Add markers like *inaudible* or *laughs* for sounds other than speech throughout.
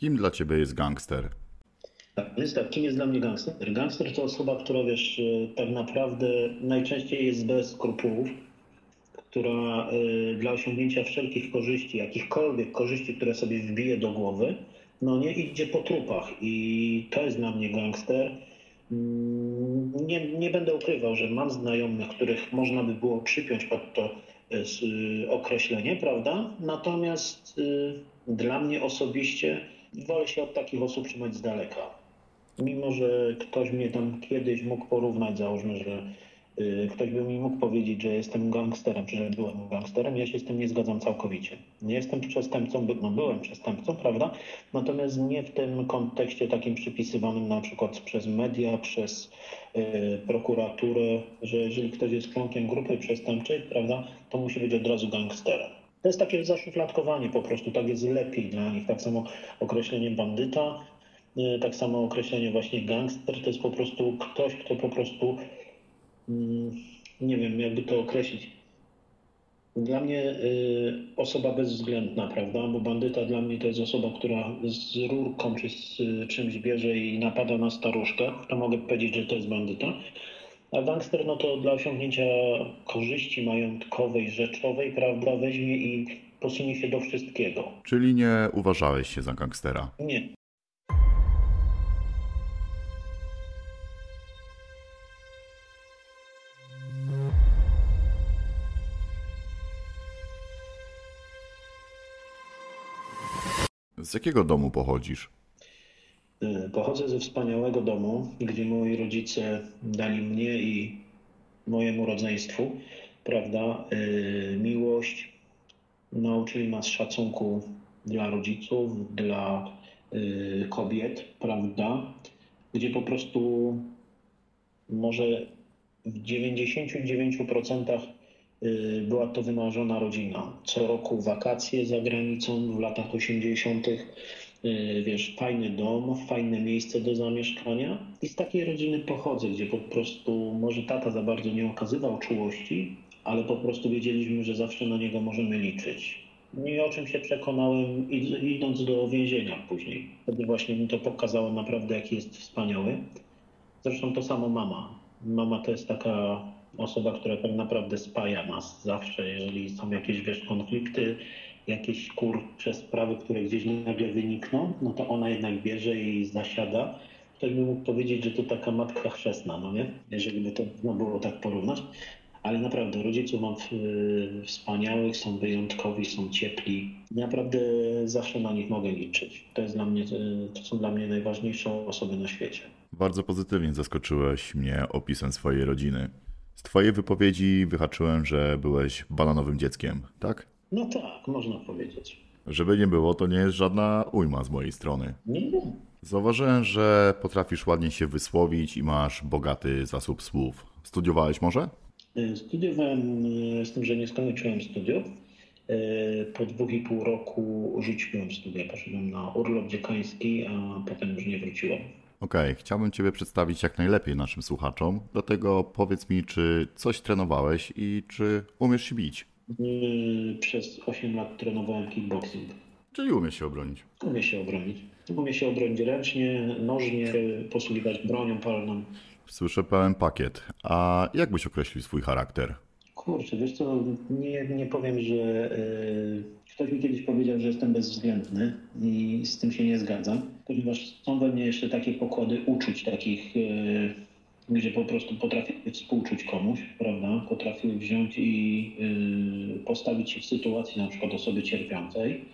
Kim dla ciebie jest gangster? Tak, kim jest dla mnie gangster? Gangster to osoba, która wiesz, y, tak naprawdę najczęściej jest bez skrupułów, która y, dla osiągnięcia wszelkich korzyści, jakichkolwiek korzyści, które sobie wbije do głowy, no nie idzie po trupach. I to jest dla mnie gangster. Mm, Nie, nie będę ukrywał, że mam znajomych, których można by było przypiąć pod to y, określenie, prawda? Natomiast y, dla mnie osobiście wolę się od takich osób trzymać z daleka. Mimo, że ktoś mnie tam kiedyś mógł porównać, załóżmy, że y, ktoś by mi mógł powiedzieć, że jestem gangsterem, czy że byłem gangsterem, ja się z tym nie zgadzam całkowicie. Nie jestem przestępcą, no byłem przestępcą, prawda? Natomiast nie w tym kontekście takim przypisywanym na przykład przez media, przez y, prokuraturę, że jeżeli ktoś jest członkiem grupy przestępczej, prawda, to musi być od razu gangsterem. To jest takie zaszufladkowanie po prostu, tak jest lepiej dla nich. Tak samo określenie bandyta, y, tak samo określenie właśnie gangster, to jest po prostu ktoś, kto po prostu, mm, nie wiem jakby to określić. Dla mnie y, osoba bezwzględna, prawda? Bo bandyta dla mnie to jest osoba, która z rurką czy z y, czymś bierze i napada na staruszkę. To mogę powiedzieć, że to jest bandyta. A gangster, no to dla osiągnięcia korzyści majątkowej, rzeczowej, prawda, weźmie i posunie się do wszystkiego. Czyli nie uważałeś się za gangstera. Nie. Z jakiego domu pochodzisz? Y, Pochodzę ze wspaniałego domu, gdzie moi rodzice dali mnie i mojemu rodzeństwu, prawda, y, miłość, nauczyli nas szacunku dla rodziców, dla y, kobiet, prawda, gdzie po prostu może w 99% y, była to wymarzona rodzina. Co roku wakacje za granicą w latach 80. y, Wiesz, fajny dom, fajne miejsce do zamieszkania. I z takiej rodziny pochodzę, gdzie po prostu może tata za bardzo nie okazywał czułości, ale po prostu wiedzieliśmy, że zawsze na niego możemy liczyć. I o czym się przekonałem id- idąc do więzienia później. Wtedy właśnie mi to pokazało naprawdę, jaki jest wspaniały. Zresztą to samo mama. Mama to jest taka osoba, która tak naprawdę spaja nas zawsze, jeżeli są jakieś wiesz, konflikty, jakieś kurcze sprawy, które gdzieś nagle wynikną, no to ona jednak bierze i zasiada. Ktoś by mógł powiedzieć, że to taka matka chrzestna, no nie? Jeżeli by to można było tak porównać. Ale naprawdę rodziców mam y, wspaniałych, są wyjątkowi, są ciepli. Naprawdę zawsze na nich mogę liczyć. To jest dla mnie, y, to są dla mnie najważniejsze osoby na świecie. Bardzo pozytywnie zaskoczyłeś mnie opisem swojej rodziny. Z twojej wypowiedzi wyhaczyłem, że byłeś bananowym dzieckiem, tak? No tak, można powiedzieć. Żeby nie było, to nie jest żadna ujma z mojej strony. Nie, nie. Zauważyłem, że potrafisz ładnie się wysłowić i masz bogaty zasób słów. Studiowałeś może? Y, Studiowałem, y, z tym, że nie skończyłem studiów. Y, Po dwóch i pół roku rzuciłem studia. Poszedłem na urlop dziekański, a potem już nie wróciłem. Okej, chciałbym Ciebie przedstawić jak najlepiej naszym słuchaczom, dlatego powiedz mi, czy coś trenowałeś i czy umiesz się bić? Y, Przez 8 lat trenowałem kickboxing. Czyli umiesz się obronić. Umie się obronić. Umie się obronić ręcznie, nożnie, posługiwać bronią palną. Słyszę pełen pakiet. A jak byś określił swój charakter? Kurczę, wiesz co, nie, nie powiem, że y, ktoś mi kiedyś powiedział, że jestem bezwzględny i z tym się nie zgadzam, ponieważ są we mnie jeszcze takie pokłady uczuć takich, y, gdzie po prostu potrafię współczuć komuś, prawda? Potrafię wziąć i y, postawić się w sytuacji na przykład osoby cierpiącej.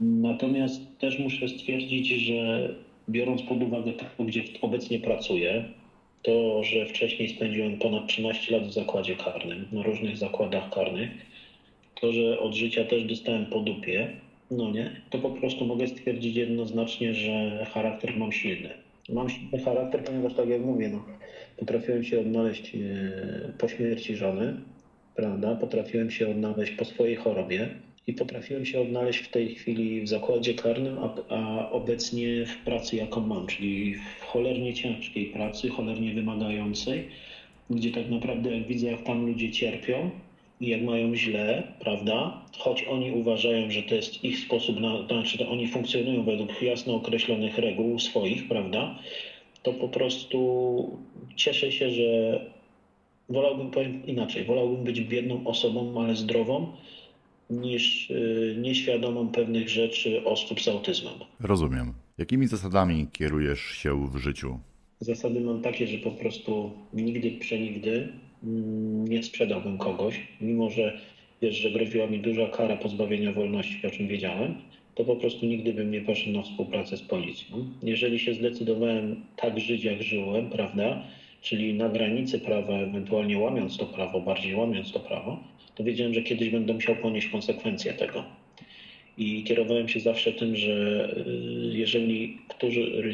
Natomiast też muszę stwierdzić, że biorąc pod uwagę to, gdzie obecnie pracuję, to, że wcześniej spędziłem ponad 13 lat w zakładzie karnym, na różnych zakładach karnych, to, że od życia też dostałem po dupie, no nie, to po prostu mogę stwierdzić jednoznacznie, że charakter mam silny. Mam silny charakter, ponieważ tak jak mówię, no, potrafiłem się odnaleźć e, po śmierci żony, prawda, potrafiłem się odnaleźć po swojej chorobie i potrafiłem się odnaleźć w tej chwili w zakładzie karnym, a, a obecnie w pracy, jaką mam, czyli w cholernie ciężkiej pracy, cholernie wymagającej, gdzie tak naprawdę jak widzę, jak tam ludzie cierpią, jak mają źle, prawda, choć oni uważają, że to jest ich sposób, na, znaczy to oni funkcjonują według jasno określonych reguł swoich, prawda, to po prostu cieszę się, że wolałbym, powiem inaczej, wolałbym być biedną osobą, ale zdrową, niż y, nieświadomą pewnych rzeczy osób z autyzmem. Rozumiem. Jakimi zasadami kierujesz się w życiu? Zasady mam takie, że po prostu nigdy, przenigdy nie sprzedałbym kogoś, mimo że wiesz, że groziła mi duża kara pozbawienia wolności, o czym wiedziałem, to po prostu nigdy bym nie poszedł na współpracę z policją. Jeżeli się zdecydowałem tak żyć, jak żyłem, prawda, czyli na granicy prawa, ewentualnie łamiąc to prawo, bardziej łamiąc to prawo, to wiedziałem, że kiedyś będę musiał ponieść konsekwencje tego. I kierowałem się zawsze tym, że y, jeżeli którzy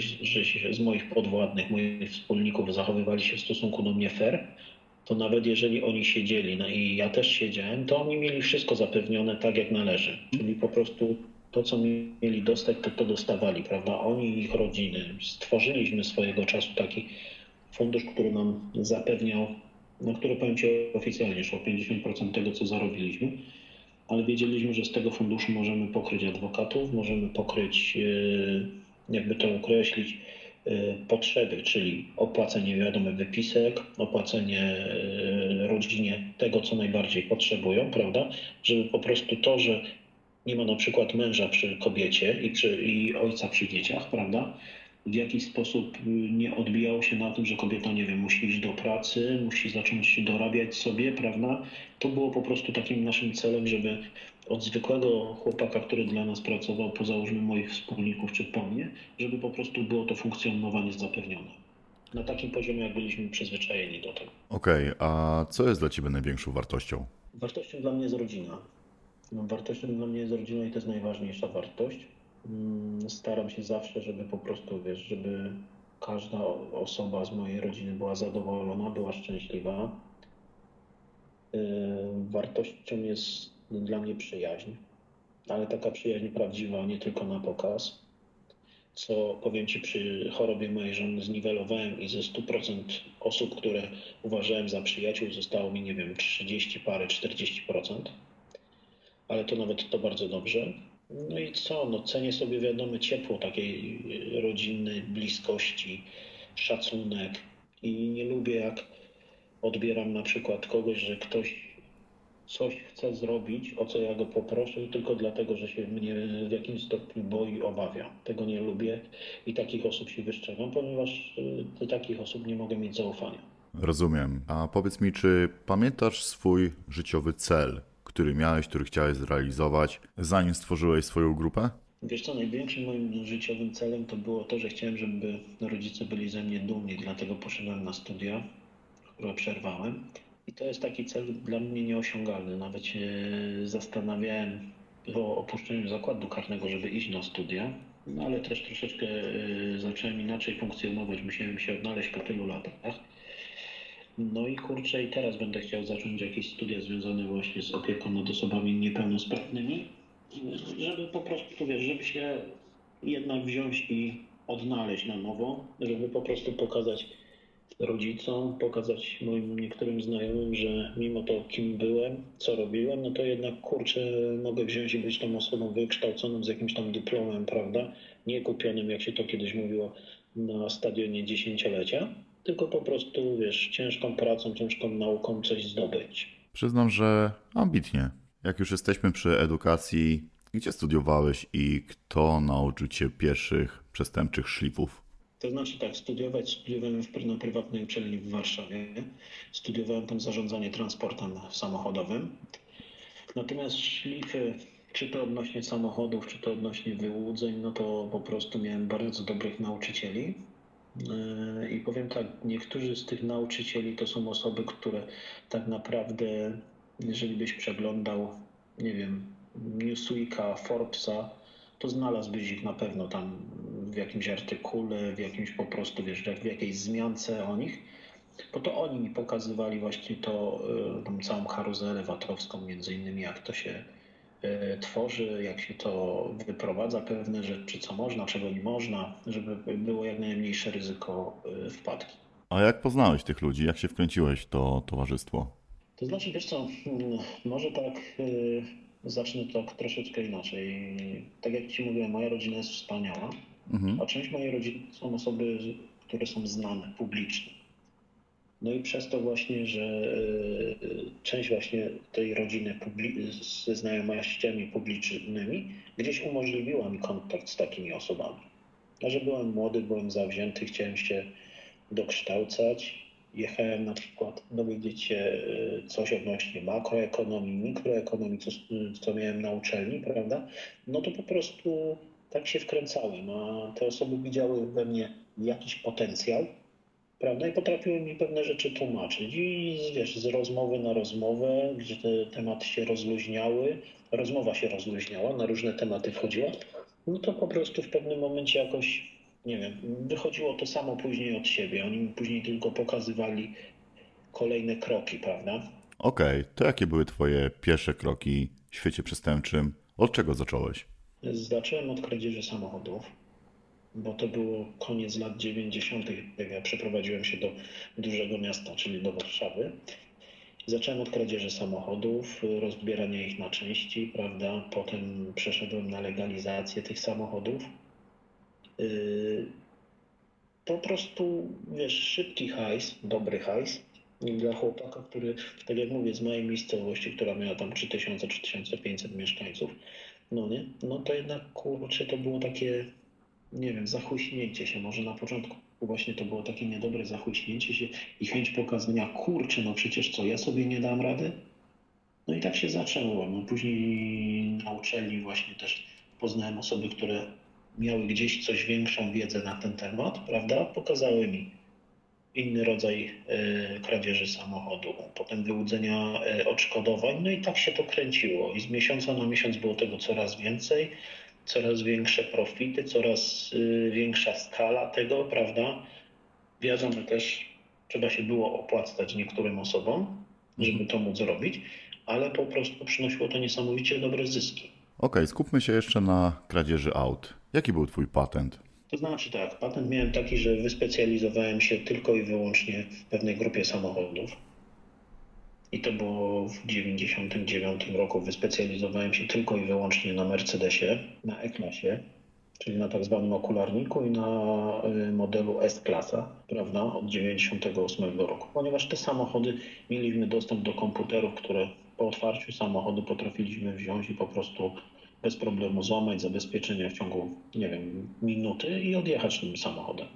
z moich podwładnych, moich wspólników zachowywali się w stosunku do mnie fair, to nawet jeżeli oni siedzieli, no i ja też siedziałem, to oni mieli wszystko zapewnione tak, jak należy. Czyli po prostu to, co mieli dostać, to to dostawali, prawda? Oni i ich rodziny. Stworzyliśmy swojego czasu taki fundusz, który nam zapewniał, no który powiem Ci oficjalnie szło 50% tego, co zarobiliśmy, ale wiedzieliśmy, że z tego funduszu możemy pokryć adwokatów, możemy pokryć, e, jakby to określić, potrzeby, czyli opłacenie wiadomych wypisek, opłacenie e, rodzinie tego, co najbardziej potrzebują, prawda? Żeby po prostu to, że nie ma na przykład męża przy kobiecie i, przy, i ojca przy dzieciach, prawda? W jakiś sposób nie odbijało się na tym, że kobieta, nie wiem, musi iść do pracy, musi zacząć dorabiać sobie, prawda? To było po prostu takim naszym celem, żeby od zwykłego chłopaka, który dla nas pracował, po załóżmy moich wspólników czy po mnie, żeby po prostu było to funkcjonowanie zapewnione. Na takim poziomie, jak byliśmy przyzwyczajeni do tego. Okej, okay, a co jest dla Ciebie największą wartością? Wartością dla mnie jest rodzina. No, wartością dla mnie jest rodzina i to jest najważniejsza wartość. Mm, staram się zawsze, żeby po prostu, wiesz, żeby każda osoba z mojej rodziny była zadowolona, była szczęśliwa. Y, wartością jest dla mnie przyjaźń, ale taka przyjaźń prawdziwa, nie tylko na pokaz. Co powiem Ci, przy chorobie mojej żony zniwelowałem i ze 100% osób, które uważałem za przyjaciół, zostało mi, nie wiem, 30 parę, 40%. Ale to nawet to bardzo dobrze. No i co? No cenię sobie wiadomo ciepło takiej rodzinnej bliskości, szacunek i nie lubię jak odbieram na przykład kogoś, że ktoś coś chce zrobić, o co ja go poproszę, tylko dlatego, że się mnie w jakimś stopniu boi, obawia. Tego nie lubię i takich osób się wyszczegam, ponieważ do takich osób nie mogę mieć zaufania. Rozumiem. A powiedz mi, czy pamiętasz swój życiowy cel? Który miałeś, który chciałeś zrealizować, zanim stworzyłeś swoją grupę? Wiesz co, największym moim życiowym celem to było to, że chciałem, żeby rodzice byli ze mnie dumni, dlatego poszedłem na studia, które przerwałem. I to jest taki cel dla mnie nieosiągalny. Nawet się zastanawiałem o opuszczeniu zakładu karnego, żeby iść na studia, no ale też troszeczkę e, zacząłem inaczej funkcjonować. Musiałem się odnaleźć po tylu latach. No i kurczę, i teraz będę chciał zacząć jakieś studia związane właśnie z opieką nad osobami niepełnosprawnymi, żeby po prostu, wiesz, żeby się jednak wziąć i odnaleźć na nowo, żeby po prostu pokazać rodzicom, pokazać moim niektórym znajomym, że mimo to, kim byłem, co robiłem, no to jednak kurczę, mogę wziąć i być tą osobą wykształconą z jakimś tam dyplomem, prawda? Nie kupionym, jak się to kiedyś mówiło, na stadionie dziesięciolecia tylko po prostu, wiesz, ciężką pracą, ciężką nauką coś zdobyć. Przyznam, że ambitnie. Jak już jesteśmy przy edukacji, gdzie studiowałeś i kto nauczył cię pierwszych przestępczych szlifów? To znaczy tak, studiować studiowałem na prywatnej uczelni w Warszawie. Studiowałem tam zarządzanie transportem samochodowym. Natomiast szlify, czy to odnośnie samochodów, czy to odnośnie wyłudzeń, no to po prostu miałem bardzo dobrych nauczycieli. E, I powiem tak, niektórzy z tych nauczycieli to są osoby, które tak naprawdę, jeżeli byś przeglądał, nie wiem, Newsweeka, Forbesa, to znalazłbyś ich na pewno tam w jakimś artykule, w jakimś po prostu, wiesz, w jakiejś zmiance o nich, bo to oni mi pokazywali właśnie to, e, tą całą karuzelę watrowską między innymi, jak to się tworzy, jak się to wyprowadza pewne rzeczy, co można, czego nie można, żeby było jak najmniejsze ryzyko e, wpadki. A jak poznałeś tych ludzi? Jak się wkręciłeś w to towarzystwo? To znaczy, wiesz co, mm, może tak yy, zacznę tak troszeczkę inaczej. Tak jak Ci mówiłem, moja rodzina jest wspaniała, mhm. a część mojej rodziny są osoby, które są znane publicznie. No i przez to właśnie, że yy, część właśnie tej rodziny ze znajomościami publicznymi gdzieś umożliwiła mi kontakt z takimi osobami. A że byłem młody, byłem zawzięty, chciałem się dokształcać, jechałem na przykład dowiedzieć się y, coś odnośnie makroekonomii, mikroekonomii, co, co miałem na uczelni, prawda? No to po prostu tak się wkręcałem, a te osoby widziały we mnie jakiś potencjał, prawda? I potrafiły mi pewne rzeczy tłumaczyć. I wiesz, z rozmowy na rozmowę, gdzie te tematy się rozluźniały, rozmowa się rozluźniała, na różne tematy wchodziła, no to po prostu w pewnym momencie jakoś nie wiem, wychodziło to samo później od siebie. Oni mi później tylko pokazywali kolejne kroki, prawda? Okej, okay. to jakie były Twoje pierwsze kroki w świecie przestępczym? Od czego zacząłeś? Zacząłem od kradzieży samochodów, bo to było koniec lat 90., jak ja przeprowadziłem się do dużego miasta, czyli do Warszawy. Zacząłem od kradzieży samochodów, rozbierania ich na części, prawda? Potem przeszedłem na legalizację tych samochodów Yy, po prostu, wiesz, szybki hajs, dobry hajs dla chłopaka, który, tak jak mówię, z mojej miejscowości, która miała tam 3000-3500 mieszkańców, no nie, no to jednak, kurczę, to było takie, nie wiem, zachuśnięcie się, może na początku właśnie to było takie niedobre zachuśnięcie się i chęć pokazania, kurczę, no przecież co, ja sobie nie dam rady? No i tak się zaczęło. No później na uczelni właśnie też poznałem osoby, które miały gdzieś coś większą wiedzę na ten temat, prawda, pokazały mi inny rodzaj e, kradzieży samochodu, potem wyłudzenia e, odszkodowań, no i tak się to kręciło. I z miesiąca na miesiąc było tego coraz więcej, coraz większe profity, coraz e, większa skala tego, prawda. Wiadomo też, trzeba się było opłacać niektórym osobom, żeby to móc zrobić, ale po prostu przynosiło to niesamowicie dobre zyski. Okej, okay, skupmy się jeszcze na kradzieży aut. Jaki był Twój patent? To znaczy tak, patent miałem taki, że wyspecjalizowałem się tylko i wyłącznie w pewnej grupie samochodów. I to było w 1999 roku. Wyspecjalizowałem się tylko i wyłącznie na Mercedesie, na E-klasie, czyli na tak zwanym okularniku i na y, modelu S-klasa, prawda, od 1998 roku. Ponieważ te samochody mieliśmy dostęp do komputerów, które po otwarciu samochodu potrafiliśmy wziąć i po prostu bez problemu złamać zabezpieczenia w ciągu, nie wiem, minuty i odjechać tym samochodem.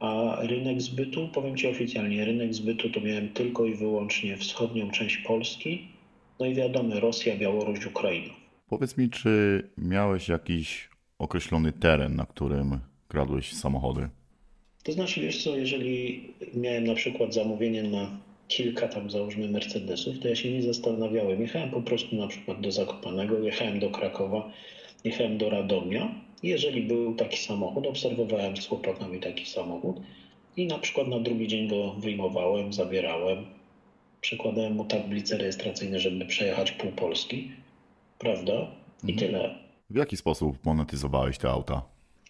A rynek zbytu, powiem Ci oficjalnie, rynek zbytu to miałem tylko i wyłącznie wschodnią część Polski, no i wiadomo, Rosja, Białoruś, Ukraina. Powiedz mi, czy miałeś jakiś określony teren, na którym kradłeś samochody? To znaczy, wiesz co, jeżeli miałem na przykład zamówienie na kilka tam załóżmy Mercedesów, to ja się nie zastanawiałem. Jechałem po prostu na przykład do Zakopanego, jechałem do Krakowa, jechałem do Radomia. Jeżeli był taki samochód, obserwowałem z chłopakami taki samochód i na przykład na drugi dzień go wyjmowałem, zabierałem, przekładałem mu tablice rejestracyjne, żeby przejechać pół Polski, prawda? I mhm. tyle. W jaki sposób monetyzowałeś te auta?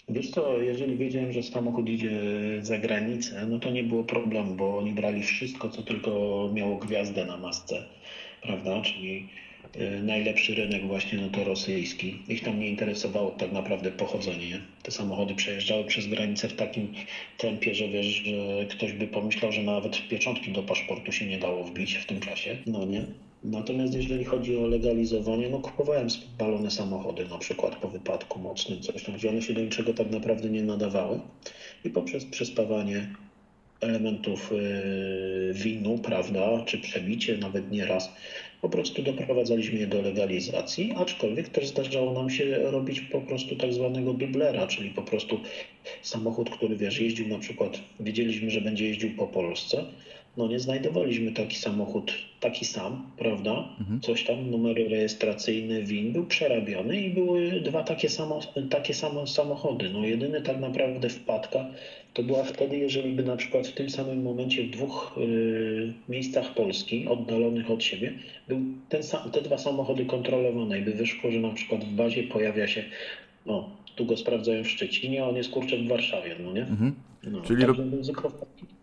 Wiesz co, jeżeli wiedziałem, że samochód idzie za granicę, no to nie było problemu, bo oni brali wszystko, co tylko miało gwiazdę na masce, prawda? Czyli najlepszy rynek właśnie no to rosyjski. Ich tam nie interesowało tak naprawdę pochodzenie. Te samochody przejeżdżały przez granicę w takim tempie, że wiesz, że ktoś by pomyślał, że nawet pieczątki do paszportu się nie dało wbić w tym czasie. No nie. Natomiast jeżeli chodzi o legalizowanie, no kupowałem spalone samochody, na przykład po wypadku mocnym, coś tam, gdzie one się do niczego tak naprawdę nie nadawały i poprzez przespawanie elementów yy, winu, prawda, czy przebicie, nawet nieraz, po prostu doprowadzaliśmy je do legalizacji, aczkolwiek też zdarzało nam się robić po prostu tak zwanego dublera, czyli po prostu samochód, który wiesz, jeździł na przykład, wiedzieliśmy, że będzie jeździł po Polsce, no nie znajdowaliśmy taki samochód, taki sam, prawda? Mhm. Coś tam, numery rejestracyjne, WIN był przerabiony i były dwa takie, samo, takie same samochody. No jedyny tak naprawdę wpadka to była wtedy, jeżeli by na przykład w tym samym momencie w dwóch y, miejscach Polski, oddalonych od siebie, był ten sam, te dwa samochody kontrolowane i by wyszło, że na przykład w bazie pojawia się, no tu go sprawdzają w Szczecinie, a on jest kurczę w Warszawie, no nie? Mhm. No, Czyli także ryzyko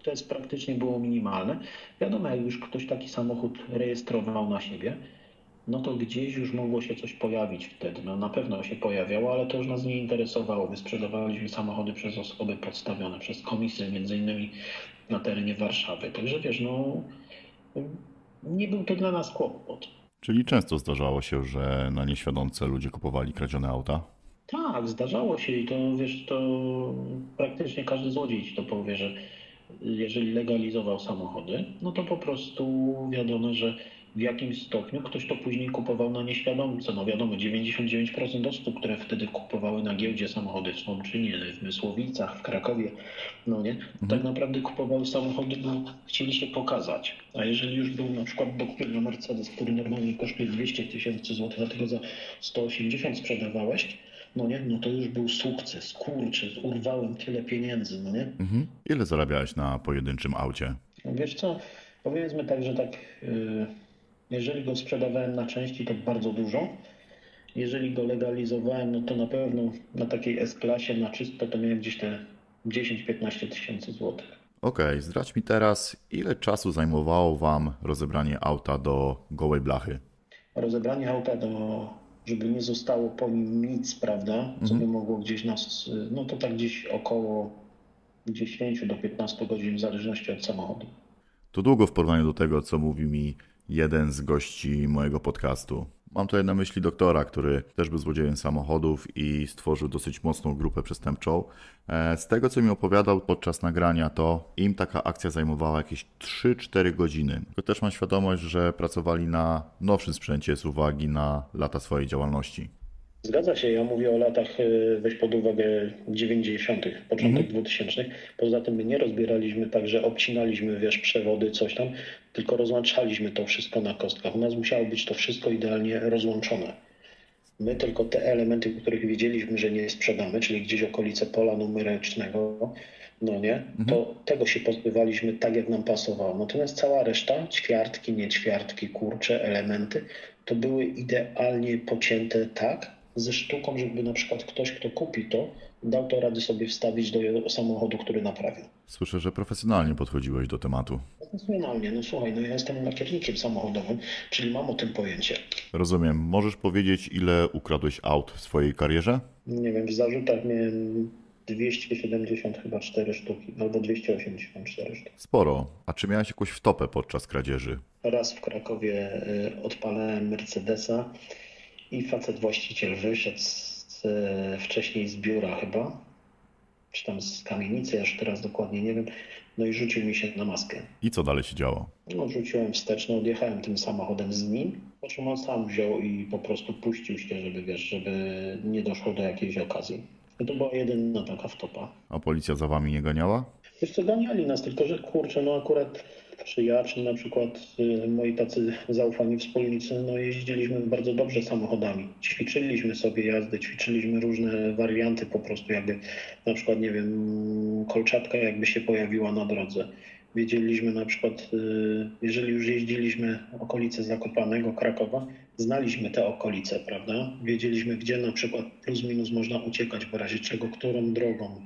to jest praktycznie było minimalne. Wiadomo, jak już ktoś taki samochód rejestrował na siebie, no to gdzieś już mogło się coś pojawić wtedy. No na pewno się pojawiało, ale to już nas nie interesowało. My sprzedawaliśmy samochody przez osoby podstawione, przez komisy, między innymi na terenie Warszawy. Także wiesz, no nie był to dla nas kłopot. Czyli często zdarzało się, że na nieświadomce ludzie kupowali kradzione auta? Tak, zdarzało się i to wiesz, to praktycznie każdy złodziej ci to powie, że jeżeli legalizował samochody, no to po prostu wiadomo, że w jakimś stopniu ktoś to później kupował na nieświadomce. No wiadomo, 99% osób, które wtedy kupowały na giełdzie samochody w Słomczynie, w Mysłowicach, w Krakowie, no nie, mhm. tak naprawdę kupowały samochody, bo chcieli się pokazać. A jeżeli już był na przykład dokładny Mercedes, który normalnie kosztuje 200 tysięcy złotych, dlatego za 180 sprzedawałeś, no nie, no to już był sukces, kurczę, urwałem tyle pieniędzy, no nie. Mhm. Ile zarabiałeś na pojedynczym aucie? No wiesz co, powiedzmy tak, że tak... Yy jeżeli go sprzedawałem na części, to bardzo dużo. Jeżeli go legalizowałem, no to na pewno na takiej S-klasie na czysto to miałem gdzieś te 10-15 tysięcy złotych. Okej, okay, zdradź mi teraz, ile czasu zajmowało Wam rozebranie auta do gołej blachy? Rozebranie auta do, żeby nie zostało po nim nic, prawda, co mhm. by mogło gdzieś nas, no to tak gdzieś około 10 do 15 godzin w zależności od samochodu. To długo w porównaniu do tego, co mówi mi jeden z gości mojego podcastu. Mam tutaj na myśli doktora, który też był złodziejem samochodów i stworzył dosyć mocną grupę przestępczą. E, z tego, co mi opowiadał podczas nagrania, to im taka akcja zajmowała jakieś 3-4 godziny. Tylko też mam świadomość, że pracowali na nowszym sprzęcie z uwagi na lata swojej działalności. Zgadza się, ja mówię o latach, e, weź pod uwagę 90., początek mm. 2000. Poza tym my nie rozbieraliśmy tak, że obcinaliśmy, wiesz, przewody, coś tam, tylko rozłączaliśmy to wszystko na kostkach. U nas musiało być to wszystko idealnie rozłączone. My tylko te elementy, których wiedzieliśmy, że nie sprzedamy, czyli gdzieś okolice pola numerycznego, no nie, mhm. to tego się pozbywaliśmy tak, jak nam pasowało. Natomiast cała reszta, ćwiartki, niećwiartki, kurcze, elementy, to były idealnie pocięte tak, ze sztuką, żeby na przykład ktoś, kto kupi to, dał to rady sobie wstawić do samochodu, który naprawił. Słyszę, że profesjonalnie podchodziłeś do tematu. Profesjonalnie, no słuchaj, no ja jestem lakiernikiem samochodowym, czyli mam o tym pojęcie. Rozumiem. Możesz powiedzieć, ile ukradłeś aut w swojej karierze? Nie wiem, w zarzutach miałem 270 chyba 4 sztuki, albo 284 sztuki. Sporo. A czy miałeś jakąś wtopę podczas kradzieży? Raz w Krakowie y, odpalałem Mercedesa i facet właściciel wyszedł z, wcześniej z biura chyba, czy tam z kamienicy, już teraz dokładnie nie wiem, no i rzucił mi się na maskę. I co dalej się działo? No rzuciłem wsteczny, odjechałem tym samochodem z nim, po czym on sam wziął i po prostu puścił się, żeby wiesz, żeby nie doszło do jakiejś okazji. No to była jedyna taka wtopa. A policja za wami nie ganiała? Wiesz co, ganiali nas, tylko że kurczę, no akurat czy ja, czy na przykład y, moi tacy zaufani wspólnicy, no jeździliśmy bardzo dobrze samochodami. Ćwiczyliśmy sobie jazdy, ćwiczyliśmy różne warianty po prostu, jakby na przykład, nie wiem, kolczatka jakby się pojawiła na drodze. Wiedzieliśmy na przykład, y, jeżeli już jeździliśmy okolice Zakopanego, Krakowa, znaliśmy te okolice, prawda? Wiedzieliśmy, gdzie na przykład plus minus można uciekać, w razie czego, którą drogą,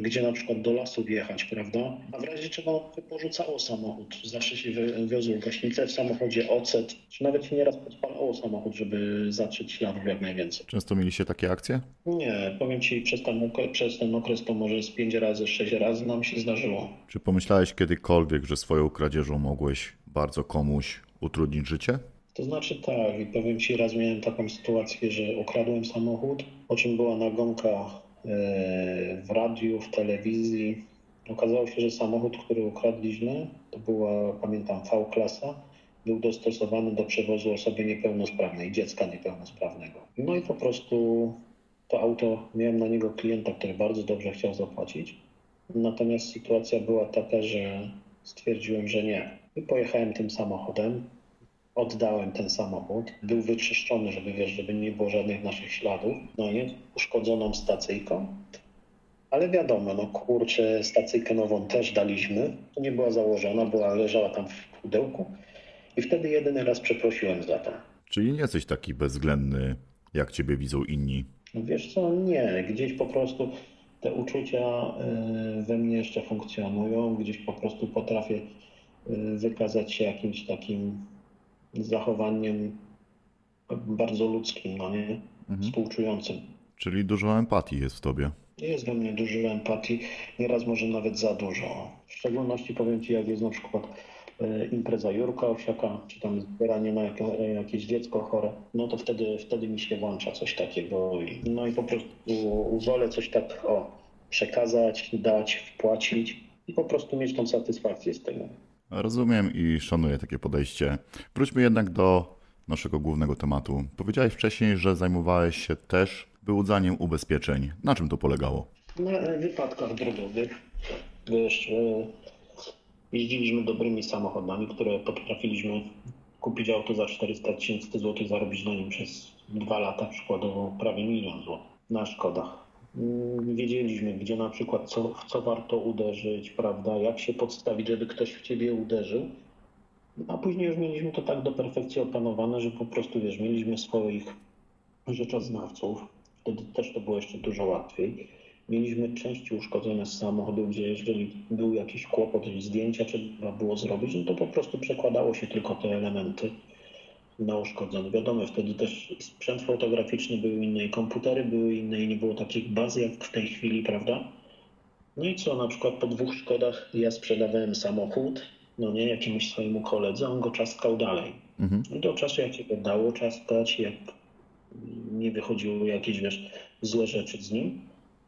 gdzie na przykład do lasu wjechać, prawda? A w razie czego porzucało samochód, zawsze się wiozło gaśnicę w samochodzie, ocet, czy nawet się nieraz podpalało samochód, żeby zatrzeć śladów jak najwięcej. Często mieliście takie akcje? Nie, powiem Ci, przez ten, przez ten okres to może z pięć razy, sześć razy nam się zdarzyło. Czy pomyślałeś kiedykolwiek, że swoją kradzieżą mogłeś bardzo komuś utrudnić życie? To znaczy tak, i powiem Ci, raz miałem taką sytuację, że ukradłem samochód, po czym była nagonka w radiu, w telewizji. Okazało się, że samochód, który ukradliśmy, to była, pamiętam, V-klasa, był dostosowany do przewozu osoby niepełnosprawnej, dziecka niepełnosprawnego. No i po prostu to auto, miałem na niego klienta, który bardzo dobrze chciał zapłacić. Natomiast sytuacja była taka, że stwierdziłem, że nie. I pojechałem tym samochodem oddałem ten samochód. Był wyczyszczony, żeby wiesz, żeby nie było żadnych naszych śladów. No nie, uszkodzoną stacyjką. Ale wiadomo, no kurczę, stacyjkę nową też daliśmy. To nie była założona, była, leżała tam w pudełku. I wtedy jedyny raz przeprosiłem za to. Czyli nie jesteś taki bezwzględny, jak ciebie widzą inni? Wiesz co, nie. Gdzieś po prostu te uczucia y, we mnie jeszcze funkcjonują, gdzieś po prostu potrafię y, wykazać się jakimś takim zachowaniem bardzo ludzkim, no nie? Współczującym. Czyli dużo empatii jest w tobie. Jest we mnie dużo empatii, nieraz może nawet za dużo. W szczególności powiem Ci, jak jest na przykład e, impreza Jurka Owsiaka, czy tam zbieranie na jak, jakieś dziecko chore, no to wtedy, wtedy mi się włącza coś takiego. No i po prostu wolę coś tak o, przekazać, dać, wpłacić i po prostu mieć tą satysfakcję z tego. Rozumiem i szanuję takie podejście. Wróćmy jednak do naszego głównego tematu. Powiedziałeś wcześniej, że zajmowałeś się też wyłudzaniem ubezpieczeń. Na czym to polegało? Na wypadkach drogowych. Wiesz, e, jeździliśmy dobrymi samochodami, które potrafiliśmy kupić auto za 400 tysięcy złotych, zarobić na nim przez dwa lata, przykładowo prawie milion złotych na szkodach. Mm, Wiedzieliśmy, gdzie na przykład co, w co warto uderzyć, prawda, jak się podstawić, żeby ktoś w ciebie uderzył. A później już mieliśmy to tak do perfekcji opanowane, że po prostu, wiesz, mieliśmy swoich rzeczoznawców. Wtedy też to było jeszcze dużo łatwiej. Mieliśmy części uszkodzone z samochodu, gdzie jeżeli był jakiś kłopot, zdjęcia trzeba było zrobić, no to po prostu przekładało się tylko te elementy na uszkodzone. Wiadomo, wtedy też sprzęt fotograficzny był inny, komputery były inne i nie było takich bazy jak w tej chwili, prawda? No i co, na przykład po dwóch szkodach ja sprzedawałem samochód, no nie, jakiemuś swojemu koledze, on go czaskał dalej. Mhm. I do czasu, jak się go dało czaskać, jak nie wychodziły jakieś, wiesz, złe rzeczy z nim,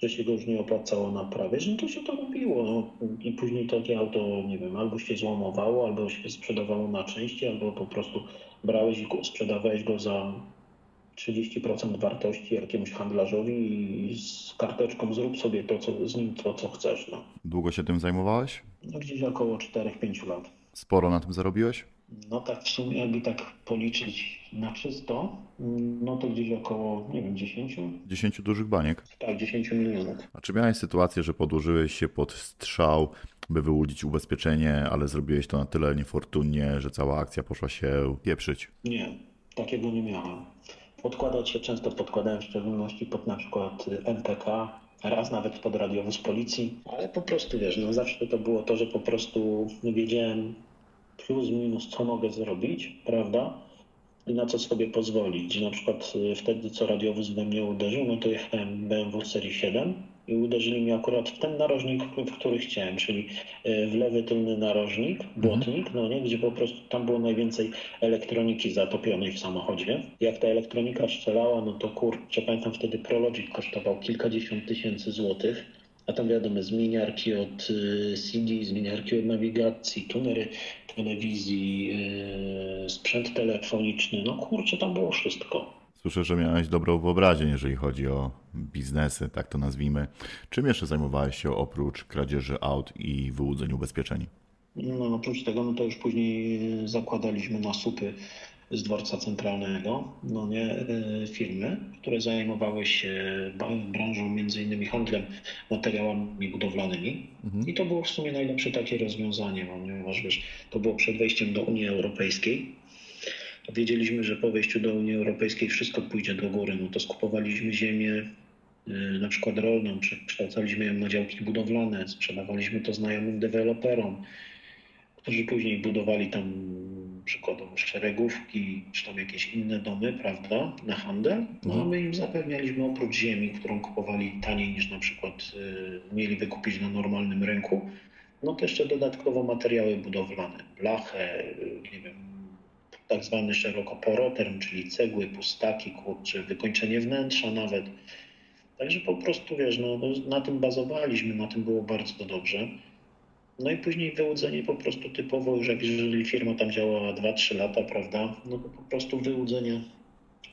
że się go już nie opłacało naprawiać, no to się to robiło. No. I później takie auto, nie wiem, albo się złomowało, albo się sprzedawało na części, albo po prostu brałeś i sprzedawałeś go za 30% wartości jakiemuś handlarzowi i z karteczką zrób sobie to, co, z nim to, co chcesz. No. Długo się tym zajmowałeś? no gdzieś około 4-5 lat. Sporo na tym zarobiłeś? No tak w sumie, jakby tak policzyć na czysto, no to gdzieś około, nie wiem, 10? 10 dużych baniek. Tak, 10 milionów. A czy miałeś sytuację, że podłożyłeś się pod strzał, by wyłudzić ubezpieczenie, ale zrobiłeś to na tyle niefortunnie, że cała akcja poszła się pieprzyć? Nie, takiego nie miałem. Podkładać się często podkładałem w szczególności pod na przykład MPK, raz nawet pod radiowóz policji, ale po prostu wiesz, no zawsze to było to, że po prostu nie wiedziałem plus minus co mogę zrobić, prawda? I na co sobie pozwolić. Na przykład y, wtedy, co radiowóz we mnie uderzył, no to jechałem BMW serii 7 i uderzyli mnie akurat w ten narożnik, w który chciałem, czyli y, w lewy tylny narożnik, błotnik, no nie, gdzie po prostu tam było najwięcej elektroniki zatopionej w samochodzie. Jak ta elektronika strzelała, no to kurczę, pamiętam wtedy Prologic kosztował kilkadziesiąt tysięcy złotych. A tam wiadomo, zmieniarki od y, CD, zmieniarki od nawigacji, tunery telewizji, yy, sprzęt telefoniczny. No kurczę, tam było wszystko. Słyszę, że miałeś dobrą wyobraźnię, jeżeli chodzi o biznesy, tak to nazwijmy. Czym jeszcze zajmowałeś się oprócz kradzieży aut i wyłudzeń ubezpieczeń? No oprócz tego, no to już później zakładaliśmy na supy z dworca centralnego, no nie, y, firmy, które zajmowały się branżą między innymi handlem materiałami budowlanymi. I to było w sumie najlepsze takie rozwiązanie, ponieważ wiesz, to było przed wejściem do Unii Europejskiej. Wiedzieliśmy, że po wejściu do Unii Europejskiej wszystko pójdzie do góry. No to skupowaliśmy ziemię y, na przykład rolną, przekształcaliśmy ją na działki budowlane, sprzedawaliśmy to znajomym deweloperom, którzy później budowali tam przykładowo szeregówki, czy tam jakieś inne domy, prawda, na handel. No a my im zapewnialiśmy oprócz ziemi, którą kupowali taniej niż na przykład y, mieli wykupić na normalnym rynku, no to jeszcze dodatkowo materiały budowlane, blachę, y, nie wiem, tak zwany szerokoporoterm, czyli cegły, pustaki, kurcze, wykończenie wnętrza nawet. Także po prostu, wiesz, no, na tym bazowaliśmy, na tym było bardzo dobrze. No i później wyłudzenie po prostu typowo, już jak jeżeli firma tam działała 2-3 lata, prawda, no to po prostu wyłudzenia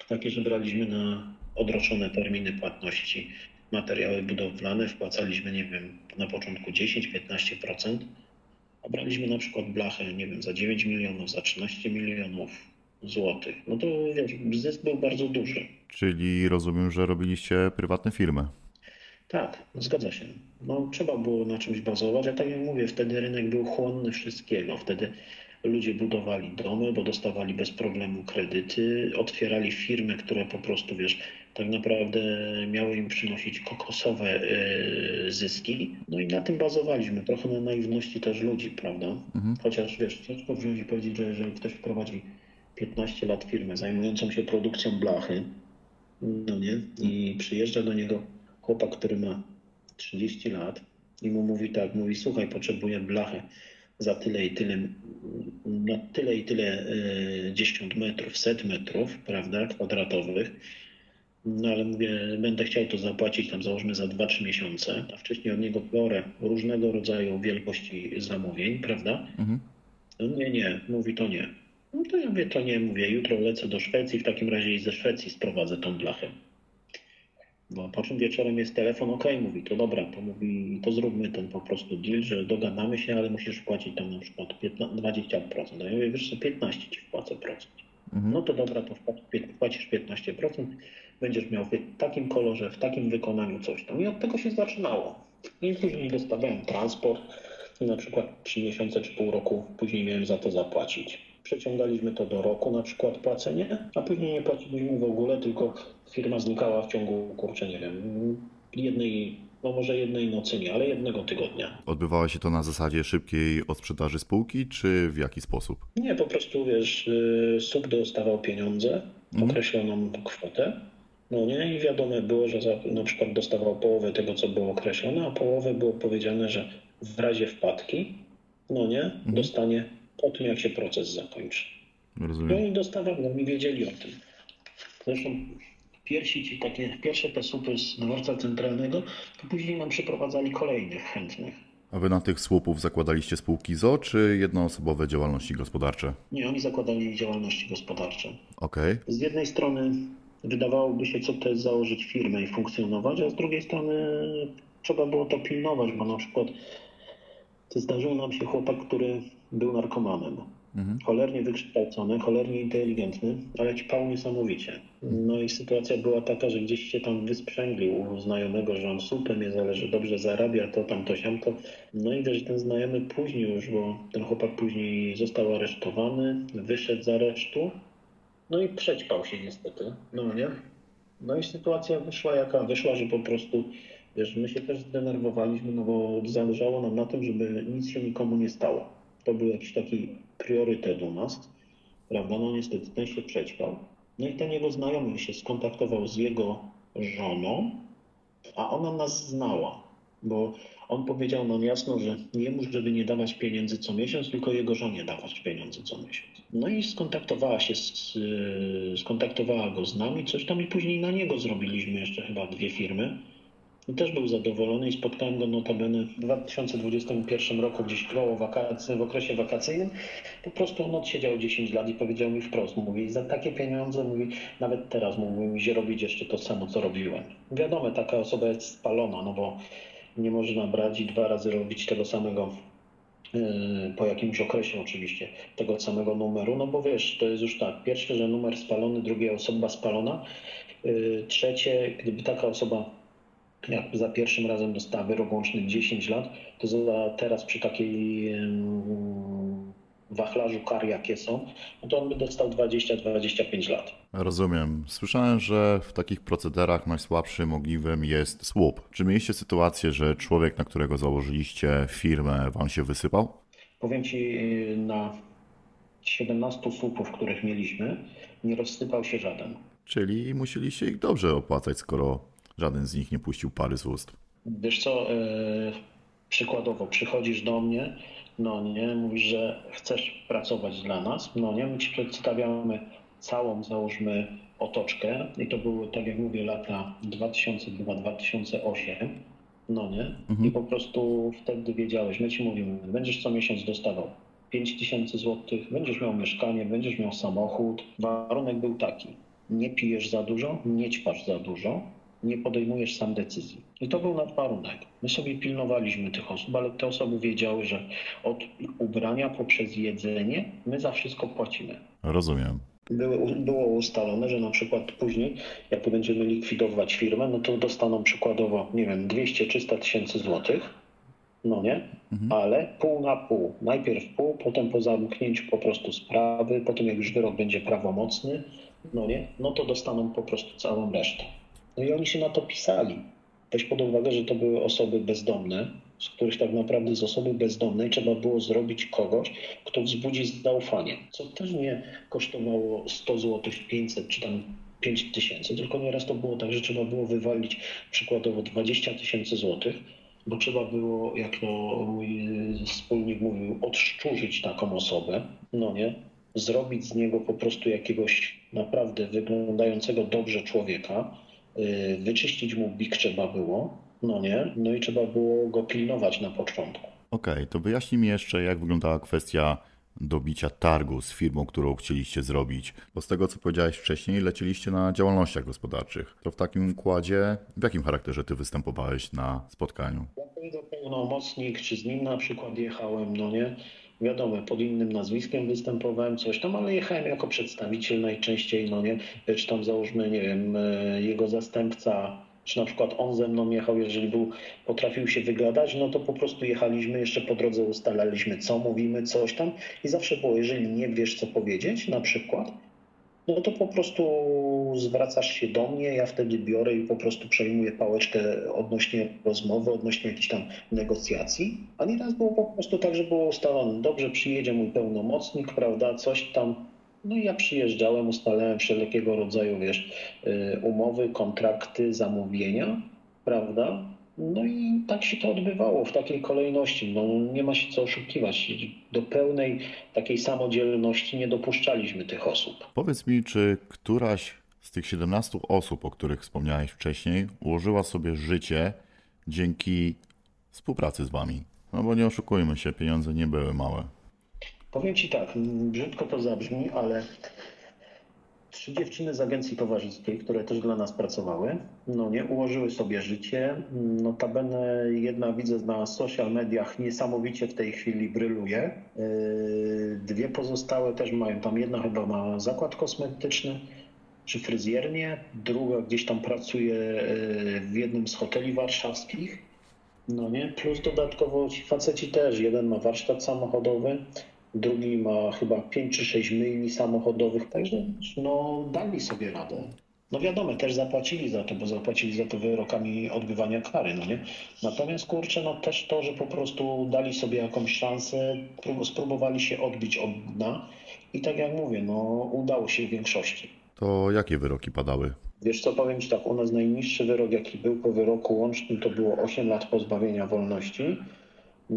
takie, że braliśmy na odroczone terminy płatności materiały budowlane, wpłacaliśmy, nie wiem, na początku 10-15%, a braliśmy na przykład blachę, nie wiem, za 9 milionów, za 13 milionów złotych. No to wiesz, zysk był bardzo duży. Czyli rozumiem, że robiliście prywatne firmy. Tak, zgadza się. No, trzeba było na czymś bazować, a tak jak mówię, wtedy rynek był chłonny wszystkiego. Wtedy ludzie budowali domy, bo dostawali bez problemu kredyty, otwierali firmy, które po prostu, wiesz, tak naprawdę miały im przynosić kokosowe y, zyski. No i na tym bazowaliśmy, trochę na naiwności też ludzi, prawda? Mhm. Chociaż wiesz, ciężko wziąć i powiedzieć, że jeżeli ktoś prowadzi 15 lat firmę zajmującą się produkcją blachy, no nie, i przyjeżdża do niego chłopak, który ma 30 lat i mu mówi tak, mówi słuchaj, potrzebuję blachę za tyle i tyle, na tyle i tyle y, 10 metrów, set metrów, prawda, kwadratowych, no ale mówię, będę chciał to zapłacić tam załóżmy za 2-3 miesiące, a wcześniej od niego biorę różnego rodzaju wielkości zamówień, prawda? Mhm. No nie, nie, mówi to nie. No to ja mówię, to nie, mówię, jutro lecę do Szwecji, w takim razie i ze Szwecji sprowadzę tą blachę. Bo po czym wieczorem jest telefon, okej, mówi, to dobra, to mówi, to zróbmy ten po prostu deal, że dogadamy się, ale musisz płacić tam na przykład 15, 20%. No ja mówię, wiesz co, 15 ci wpłacę procent. Mhm. No to dobra, to płacisz 15%, będziesz miał w takim kolorze, w takim wykonaniu coś tam. I od tego się zaczynało. I później dostawałem transport i na przykład trzy miesiące czy pół roku później miałem za to zapłacić. Przeciągaliśmy to do roku na przykład płacenie, a później nie płaciliśmy w ogóle, tylko firma znikała w ciągu, kurczę, nie wiem, jednej, no może jednej nocy nie, ale jednego tygodnia. Odbywało się to na zasadzie szybkiej odsprzedaży spółki, czy w jaki sposób? Nie, po prostu wiesz, y, SUB dostawał pieniądze, Mhm. określoną kwotę. No nie, i wiadome było, że za, na przykład dostawał połowę tego, co było określone, a połowę było powiedziane, że w razie wpadki, no nie, dostanie po tym, jak się proces zakończy. No Rozumiem. i dostawali, no i wiedzieli o tym. Zresztą pierwsi ci takie, pierwsze te supy z dworca centralnego, to później nam przyprowadzali kolejnych chętnych. A wy na tych słupów zakładaliście spółki ZO, czy jednoosobowe działalności gospodarcze? Nie, oni zakładali działalności gospodarcze. Okej. Z jednej strony wydawałoby się, co to jest założyć firmę i funkcjonować, a z drugiej strony trzeba było to pilnować, bo na przykład zdarzył nam się chłopak, który był narkomanem. Mhm. Cholernie wykształcony, cholernie inteligentny, ale ćpał niesamowicie. No i sytuacja była taka, że gdzieś się tam wysprzęglił u znajomego, że on supem jest, ale że dobrze zarabia, to tam, to siam, to. No i wiesz, ten znajomy później już, bo ten chłopak później został aresztowany, wyszedł z aresztu, no i przećpał się niestety, no nie? No i sytuacja wyszła jaka wyszła, że po prostu, wiesz, my się też zdenerwowaliśmy, no bo zależało nam na tym, żeby nic się nikomu nie stało. To był jakiś taki priorytet u nas, prawda? No niestety ten się przećpał. No i ten jego znajomy się skontaktował z jego żoną, a ona nas znała, bo on powiedział nam jasno, że jemu, żeby nie dawać pieniędzy co miesiąc, tylko jego żonie dawać pieniądze co miesiąc. No i skontaktowała się, z, y, skontaktowała go z nami, coś tam i później na niego zrobiliśmy jeszcze chyba dwie firmy. I też był zadowolony i spotkałem go notabene w 2021 roku gdzieś koło wakacji, w okresie wakacyjnym. Po prostu on odsiedział 10 lat i powiedział mi wprost, mówi, za takie pieniądze, mówi, nawet teraz mógłbym się robić jeszcze to samo, co robiłem. Wiadomo, taka osoba jest spalona, no bo nie można brać i dwa razy robić tego samego yy, po jakimś okresie oczywiście tego samego numeru, no bo wiesz, to jest już tak, pierwsze, że numer spalony, drugie osoba spalona, yy, trzecie, gdyby taka osoba jak za pierwszym razem dostała wyrok łączny 10 lat, to za teraz przy takiej wachlarzu kar jakie są, no to on by dostał 20-25 lat. Rozumiem. Słyszałem, że w takich procederach najsłabszym ogniwem jest słup. Czy mieliście sytuację, że człowiek, na którego założyliście firmę, wam się wysypał? Powiem Ci, y, na 17 słupów, których mieliśmy, nie rozsypał się żaden. Czyli musieliście ich dobrze opłacać, skoro żaden z nich nie puścił pary z ust. Wiesz co, e, przykładowo przychodzisz do mnie, no nie, mówisz, że chcesz pracować dla nas, no nie, my ci przedstawiamy całą, załóżmy, otoczkę i to były, tak jak mówię, lata 2002-2008, no nie, i po prostu wtedy wiedziałeś, my ci mówimy, będziesz co miesiąc dostawał 5 tysięcy złotych, będziesz miał mieszkanie, będziesz miał samochód. Warunek był taki, nie pijesz za dużo, nie ćpasz za dużo, nie podejmujesz sam decyzji. I to był nasz warunek. My sobie pilnowaliśmy tych osób, ale te osoby wiedziały, że od ubrania poprzez jedzenie my za wszystko płacimy. Rozumiem. Były, było ustalone, że na przykład później, jak będziemy likwidować firmę, no to dostaną przykładowo, nie wiem, 200-300 tysięcy złotych. no nie? Ale pół na pół. Najpierw pół, potem po zamknięciu po prostu sprawy, potem jak już wyrok będzie prawomocny, no nie? No to dostaną po prostu całą resztę. No i oni się na to pisali. Weź pod uwagę, że to były osoby bezdomne, z których tak naprawdę z osoby bezdomnej trzeba było zrobić kogoś, kto wzbudzi zaufanie. Co też nie kosztowało 100 zł, 500 czy tam 5 tysięcy, tylko nieraz to było tak, że trzeba było wywalić przykładowo 20 tysięcy złotych, bo trzeba było, jak to mój wspólnik mówił, odszczurzyć taką osobę, no nie, zrobić z niego po prostu jakiegoś naprawdę wyglądającego dobrze człowieka, wyczyścić mu bik trzeba było, no nie, no i trzeba było go pilnować na początku. Okej, to wyjaśnij mi jeszcze, jak wyglądała kwestia dobicia targu z firmą, którą chcieliście zrobić. Bo z tego, co powiedziałeś wcześniej, lecieliście na działalnościach gospodarczych. To w takim układzie, w jakim charakterze ty występowałeś na spotkaniu? Jako jego pełnomocnik, czy z nim na przykład jechałem, no nie, wiadomo, pod innym nazwiskiem występowałem, coś tam, ale jechałem jako przedstawiciel najczęściej, no nie, czy tam załóżmy, nie wiem, e, jego zastępca, czy na przykład on ze mną jechał, jeżeli był, potrafił się wygadać, no to po prostu jechaliśmy, jeszcze po drodze ustalaliśmy, co mówimy, coś tam. I zawsze było, jeżeli nie wiesz, co powiedzieć, na przykład, no to po prostu zwracasz się do mnie, ja wtedy biorę i po prostu przejmuję pałeczkę odnośnie rozmowy, odnośnie jakichś tam negocjacji. A nieraz było po prostu tak, że było ustalone, dobrze, przyjedzie mój pełnomocnik, prawda, coś tam. No i ja przyjeżdżałem, ustalałem wszelkiego rodzaju, wiesz, y, umowy, kontrakty, zamówienia, prawda? No i tak się to odbywało w takiej kolejności. No, nie ma się co oszukiwać. Do pełnej takiej samodzielności nie dopuszczaliśmy tych osób. Powiedz mi, czy któraś z tych 17 osób, o których wspomniałeś wcześniej, ułożyła sobie życie dzięki współpracy z wami? No bo nie oszukujmy się, pieniądze nie były małe. Powiem Ci tak, brzydko to zabrzmi, ale trzy dziewczyny z agencji towarzyskiej, które też dla nas pracowały, no nie ułożyły sobie życie. Notabene jedna widzę na social mediach niesamowicie w tej chwili bryluje. Yy, Dwie pozostałe też mają, tam jedna chyba ma zakład kosmetyczny czy fryzjernię, druga gdzieś tam pracuje yy, w jednym z hoteli warszawskich. No nie, plus dodatkowo ci faceci też. Jeden ma warsztat samochodowy, drugi ma chyba 5 czy 6 myjni samochodowych, także no dali sobie radę. No wiadomo, też zapłacili za to, bo zapłacili za to wyrokami odbywania kary, no nie? Natomiast kurczę, no też to, że po prostu dali sobie jakąś szansę, prób- spróbowali się odbić od dna i tak jak mówię, no udało się w większości. To jakie wyroki padały? Wiesz co, powiem Ci tak, u nas najniższy wyrok, jaki był po wyroku łącznym, to było 8 lat pozbawienia wolności.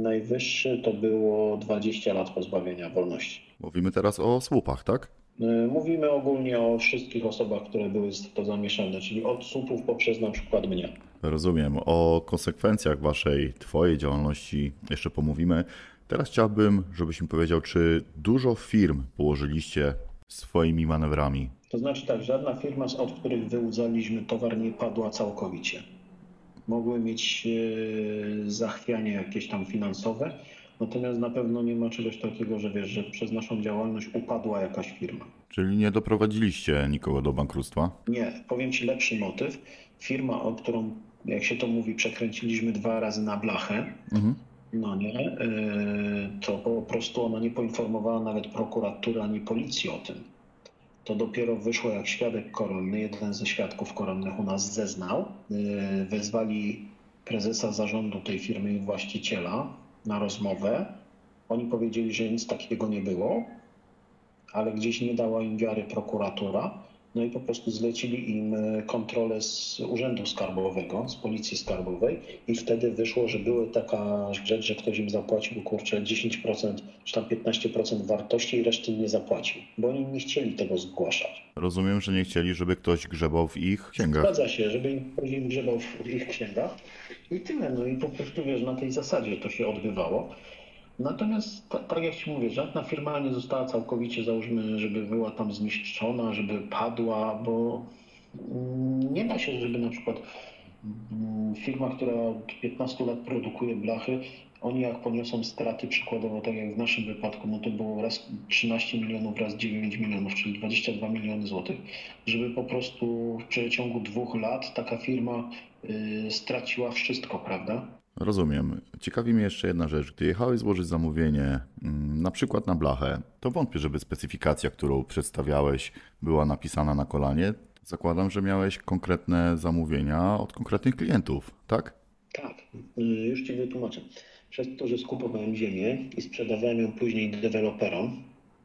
Najwyższy to było 20 lat pozbawienia wolności. Mówimy teraz o słupach, tak? Y, Mówimy ogólnie o wszystkich osobach, które były w to zamieszane, czyli od słupów poprzez na przykład mnie. Rozumiem. O konsekwencjach waszej, twojej działalności jeszcze pomówimy. Teraz chciałbym, żebyś mi powiedział, czy dużo firm położyliście swoimi manewrami? To znaczy tak, żadna firma, z- od których wyłudzaliśmy towar nie padła całkowicie. Mogły mieć e, zachwianie jakieś tam finansowe, natomiast na pewno nie ma czegoś takiego, że wiesz, że przez naszą działalność upadła jakaś firma. Czyli nie doprowadziliście nikogo do bankructwa? Nie, powiem Ci lepszy motyw. Firma, o którą, jak się to mówi, przekręciliśmy dwa razy na blachę, no nie, e, to po prostu ona nie poinformowała nawet prokuratury ani policji o tym. To dopiero wyszło jak świadek koronny, jeden ze świadków koronnych u nas zeznał. E, Wezwali prezesa zarządu tej firmy i właściciela na rozmowę. Oni powiedzieli, że nic takiego nie było, ale gdzieś nie dała im wiary prokuratura. No i po prostu zlecili im e, kontrolę z Urzędu Skarbowego, z Policji Skarbowej i wtedy wyszło, że była taka rzecz, że ktoś im zapłacił, kurczę, 10% czy tam 15% wartości i reszty nie zapłacił, bo oni nie chcieli tego zgłaszać. Rozumiem, że nie chcieli, żeby ktoś grzebał w ich księgach. Zgadza się, żeby ktoś im grzebał w ich księgach i tyle. No i po prostu, wiesz, na tej zasadzie to się odbywało. Natomiast ta, tak jak Ci mówię, żadna firma nie została całkowicie, załóżmy, żeby była tam zniszczona, żeby padła, bo nie da się, żeby na przykład mm, firma, która od 15 lat produkuje blachy, oni jak poniosą straty przykładowo, tak jak w naszym wypadku, no to było raz 13 milionów, raz 9 milionów, czyli 22 miliony złotych, żeby po prostu w przeciągu dwóch lat taka firma y, straciła wszystko, prawda? Rozumiem. Ciekawi mnie jeszcze jedna rzecz. Gdy jechałeś złożyć zamówienie, mm, na przykład na blachę, to wątpię, żeby specyfikacja, którą przedstawiałeś, była napisana na kolanie. Zakładam, że miałeś konkretne zamówienia od konkretnych klientów, tak? Tak, y, już Ci wytłumaczę. Przez to, że skupowałem ziemię i sprzedawałem ją później deweloperom,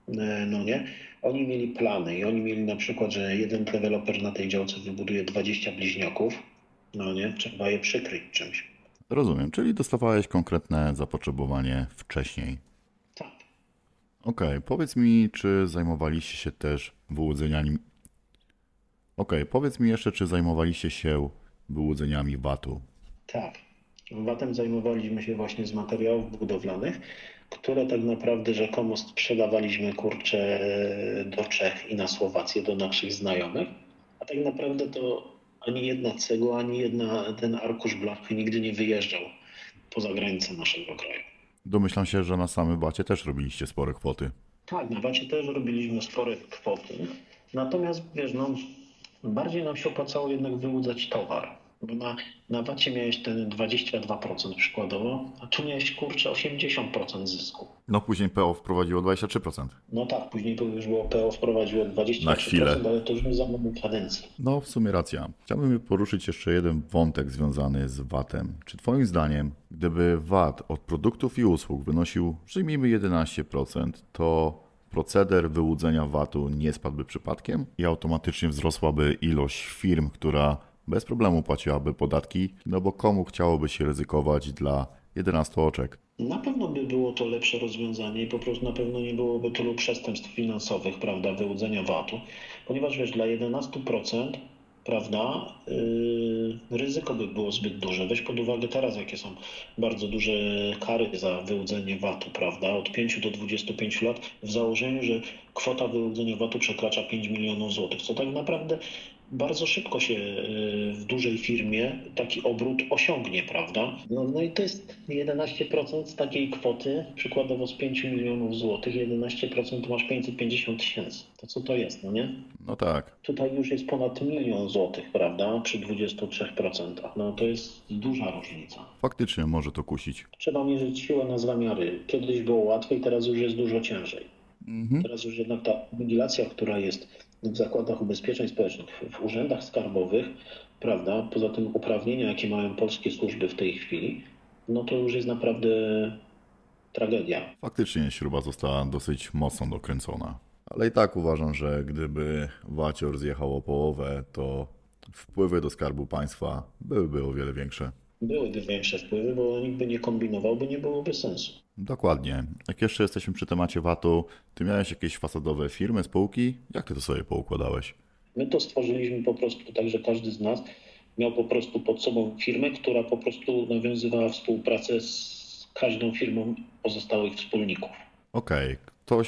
e, no nie, oni mieli plany i oni mieli na przykład, że jeden deweloper na tej działce wybuduje 20 bliźniaków, no nie, trzeba je przykryć czymś. Rozumiem, czyli dostawałeś konkretne zapotrzebowanie wcześniej. Tak. Okej, powiedz mi, czy zajmowaliście się też wyłudzeniami. Okej, powiedz mi jeszcze, czy zajmowaliście się wyłudzeniami VAT-u. Tak. VAT-em zajmowaliśmy się właśnie z materiałów budowlanych, które tak naprawdę rzekomo sprzedawaliśmy kurczę do Czech i na Słowację do naszych znajomych, a tak naprawdę to ani jedna cegła, ani jedna, ten arkusz blachy nigdy nie wyjeżdżał poza granicę naszego kraju. Domyślam się, że na samym VAT-ie też robiliście spore kwoty. Tak, na VAT-ie też robiliśmy spore kwoty, natomiast wiesz, no, bardziej nam się opłacało jednak wyłudzać towar. Bo na, na VAT-ie miałeś ten 22% przykładowo, a tu miałeś kurczę 80% zysku. No później PO wprowadziło 23%. No tak, później to już było PO wprowadziło 23%, Na chwilę. ale to już nie za moment kadencji. No, w sumie racja. Chciałbym poruszyć jeszcze jeden wątek związany z VAT-em. Czy Twoim zdaniem, gdyby VAT od produktów i usług wynosił, przyjmijmy 11%, to proceder wyłudzenia VAT-u nie spadłby przypadkiem i automatycznie wzrosłaby ilość firm, która bez problemu płaciłaby podatki, no bo komu chciałoby się ryzykować dla 11 oczek? Na pewno by było to lepsze rozwiązanie i po prostu na pewno nie byłoby tylu przestępstw finansowych, prawda, wyłudzenia VAT-u, ponieważ wiesz, dla 11%, prawda, yy, ryzyko by było zbyt duże. Weź pod uwagę teraz, jakie są bardzo duże kary za wyłudzenie VAT-u, prawda, od 5 do 25 lat w założeniu, że kwota wyłudzenia VAT-u przekracza 5 milionów złotych, co tak naprawdę bardzo szybko się y, w dużej firmie taki obrót osiągnie, prawda? No, no i to jest 11% z takiej kwoty, przykładowo z 5 milionów złotych, 11% masz 550 tysięcy. To co to jest, no nie? No tak. Tutaj już jest ponad milion złotych, prawda? Przy 23%. No to jest duża różnica. Faktycznie może to kusić. Trzeba mierzyć siłę na zamiary. Kiedyś było łatwiej, teraz już jest dużo ciężej. Teraz już jednak ta inwigilacja, która jest w zakładach ubezpieczeń społecznych, w urzędach skarbowych, prawda, poza tym uprawnienia, jakie mają polskie służby w tej chwili, no to już jest naprawdę tragedia. Faktycznie śruba została dosyć mocno dokręcona. Ale i tak uważam, że gdyby Wacior zjechał o połowę, to wpływy do skarbu państwa byłyby o wiele większe. Byłyby większe wpływy, bo nikt by nie kombinował, bo nie byłoby sensu. Dokładnie. Jak jeszcze jesteśmy przy temacie VAT-u, ty miałeś jakieś fasadowe firmy, spółki? Jak ty to sobie poukładałeś? My to stworzyliśmy po prostu tak, że każdy z nas miał po prostu pod sobą firmę, która po prostu nawiązywała współpracę z każdą firmą pozostałych wspólników. Okej, ktoś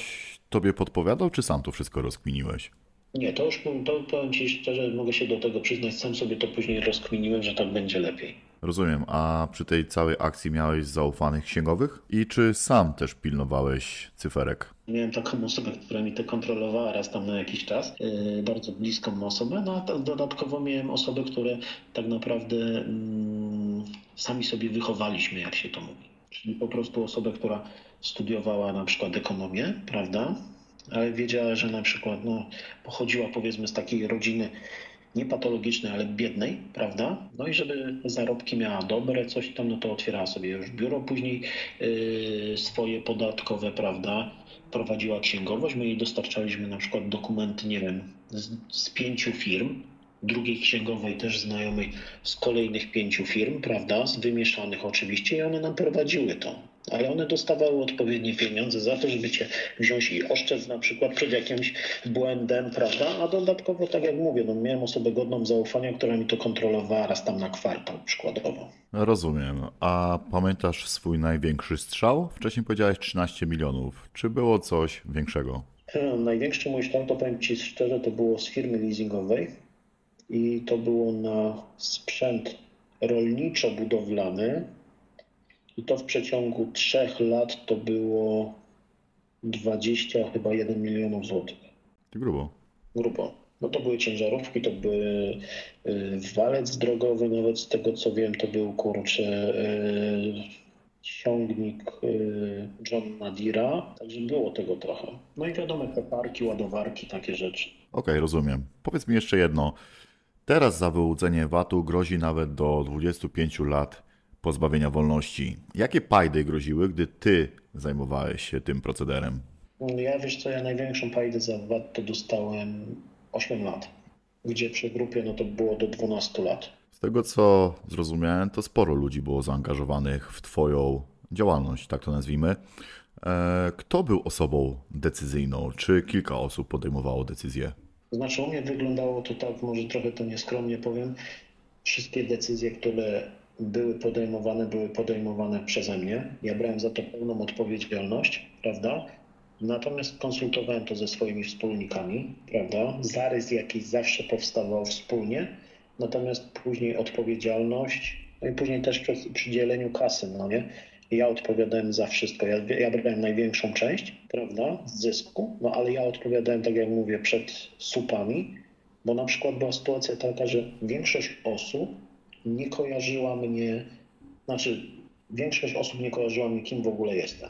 tobie podpowiadał, czy sam to wszystko rozkminiłeś? Nie, to już to powiem Ci szczerze, mogę się do tego przyznać, sam sobie to później rozkminiłem, że tak będzie lepiej. Rozumiem, a przy tej całej akcji miałeś zaufanych księgowych? I czy sam też pilnowałeś cyferek? Miałem taką osobę, która mi to kontrolowała raz tam na jakiś czas, yy, bardzo bliską osobę, no a dodatkowo miałem osoby, które tak naprawdę mm, sami sobie wychowaliśmy, jak się to mówi. Czyli po prostu osobę, która studiowała na przykład ekonomię, prawda? Ale wiedziała, że na przykład no, pochodziła powiedzmy z takiej rodziny nie patologicznej, ale biednej, prawda? No i żeby zarobki miała dobre, coś tam, no to otwierała sobie już biuro, później yy, swoje podatkowe, prawda? Prowadziła księgowość, my jej dostarczaliśmy na przykład dokumenty, nie wiem, z, z pięciu firm, drugiej księgowej też znajomej z kolejnych pięciu firm, prawda? Z wymieszanych oczywiście i one nam prowadziły to. Ale one dostawały odpowiednie pieniądze za to, żeby cię wziąć i oszczędz na przykład przed jakimś błędem, prawda? A dodatkowo, tak jak mówię, no miałem osobę godną zaufania, która mi to kontrolowała raz tam na kwartał przykładowo. Rozumiem. A pamiętasz swój największy strzał? Wcześniej powiedziałeś 13 milionów. Czy było coś większego? Największy mój strzał, to powiem Ci szczerze, to było z firmy leasingowej i to było na sprzęt rolniczo-budowlany i to w przeciągu trzech lat to było 20 chyba 1 milionów złotych. Ty grubo. Grubo. No to były ciężarówki, to były walec drogowy, nawet z tego co wiem, to był kurczę y, ciągnik y, Johna Deera, także było tego trochę. No i wiadomo, koparki, ładowarki, takie rzeczy. Okej, rozumiem. Powiedz mi jeszcze jedno. Teraz za wyłudzenie VAT-u grozi nawet do 25 lat pozbawienia wolności. Jakie pajdy groziły, gdy ty zajmowałeś się tym procederem? Ja wiesz co, ja największą pajdę za VAT to dostałem 8 lat, gdzie przy grupie no to było do 12 lat. Z tego co zrozumiałem, to sporo ludzi było zaangażowanych w Twoją działalność, tak to nazwijmy. E, Kto był osobą decyzyjną? Czy kilka osób podejmowało decyzje? Znaczy u mnie wyglądało to tak, może trochę to nieskromnie powiem, wszystkie decyzje, które były podejmowane, były podejmowane przeze mnie. Ja brałem za to pełną odpowiedzialność, prawda? Natomiast konsultowałem to ze swoimi wspólnikami, prawda? Zarys jakiś zawsze powstawał wspólnie, natomiast później odpowiedzialność, no i później też przy, dzieleniu kasy, no nie? Ja odpowiadałem za wszystko. Ja, ja brałem największą część, prawda, z zysku, no ale ja odpowiadałem, tak jak mówię, przed supami, bo na przykład była sytuacja taka, że większość osób nie kojarzyła mnie, znaczy większość osób nie kojarzyła mnie, kim w ogóle jestem.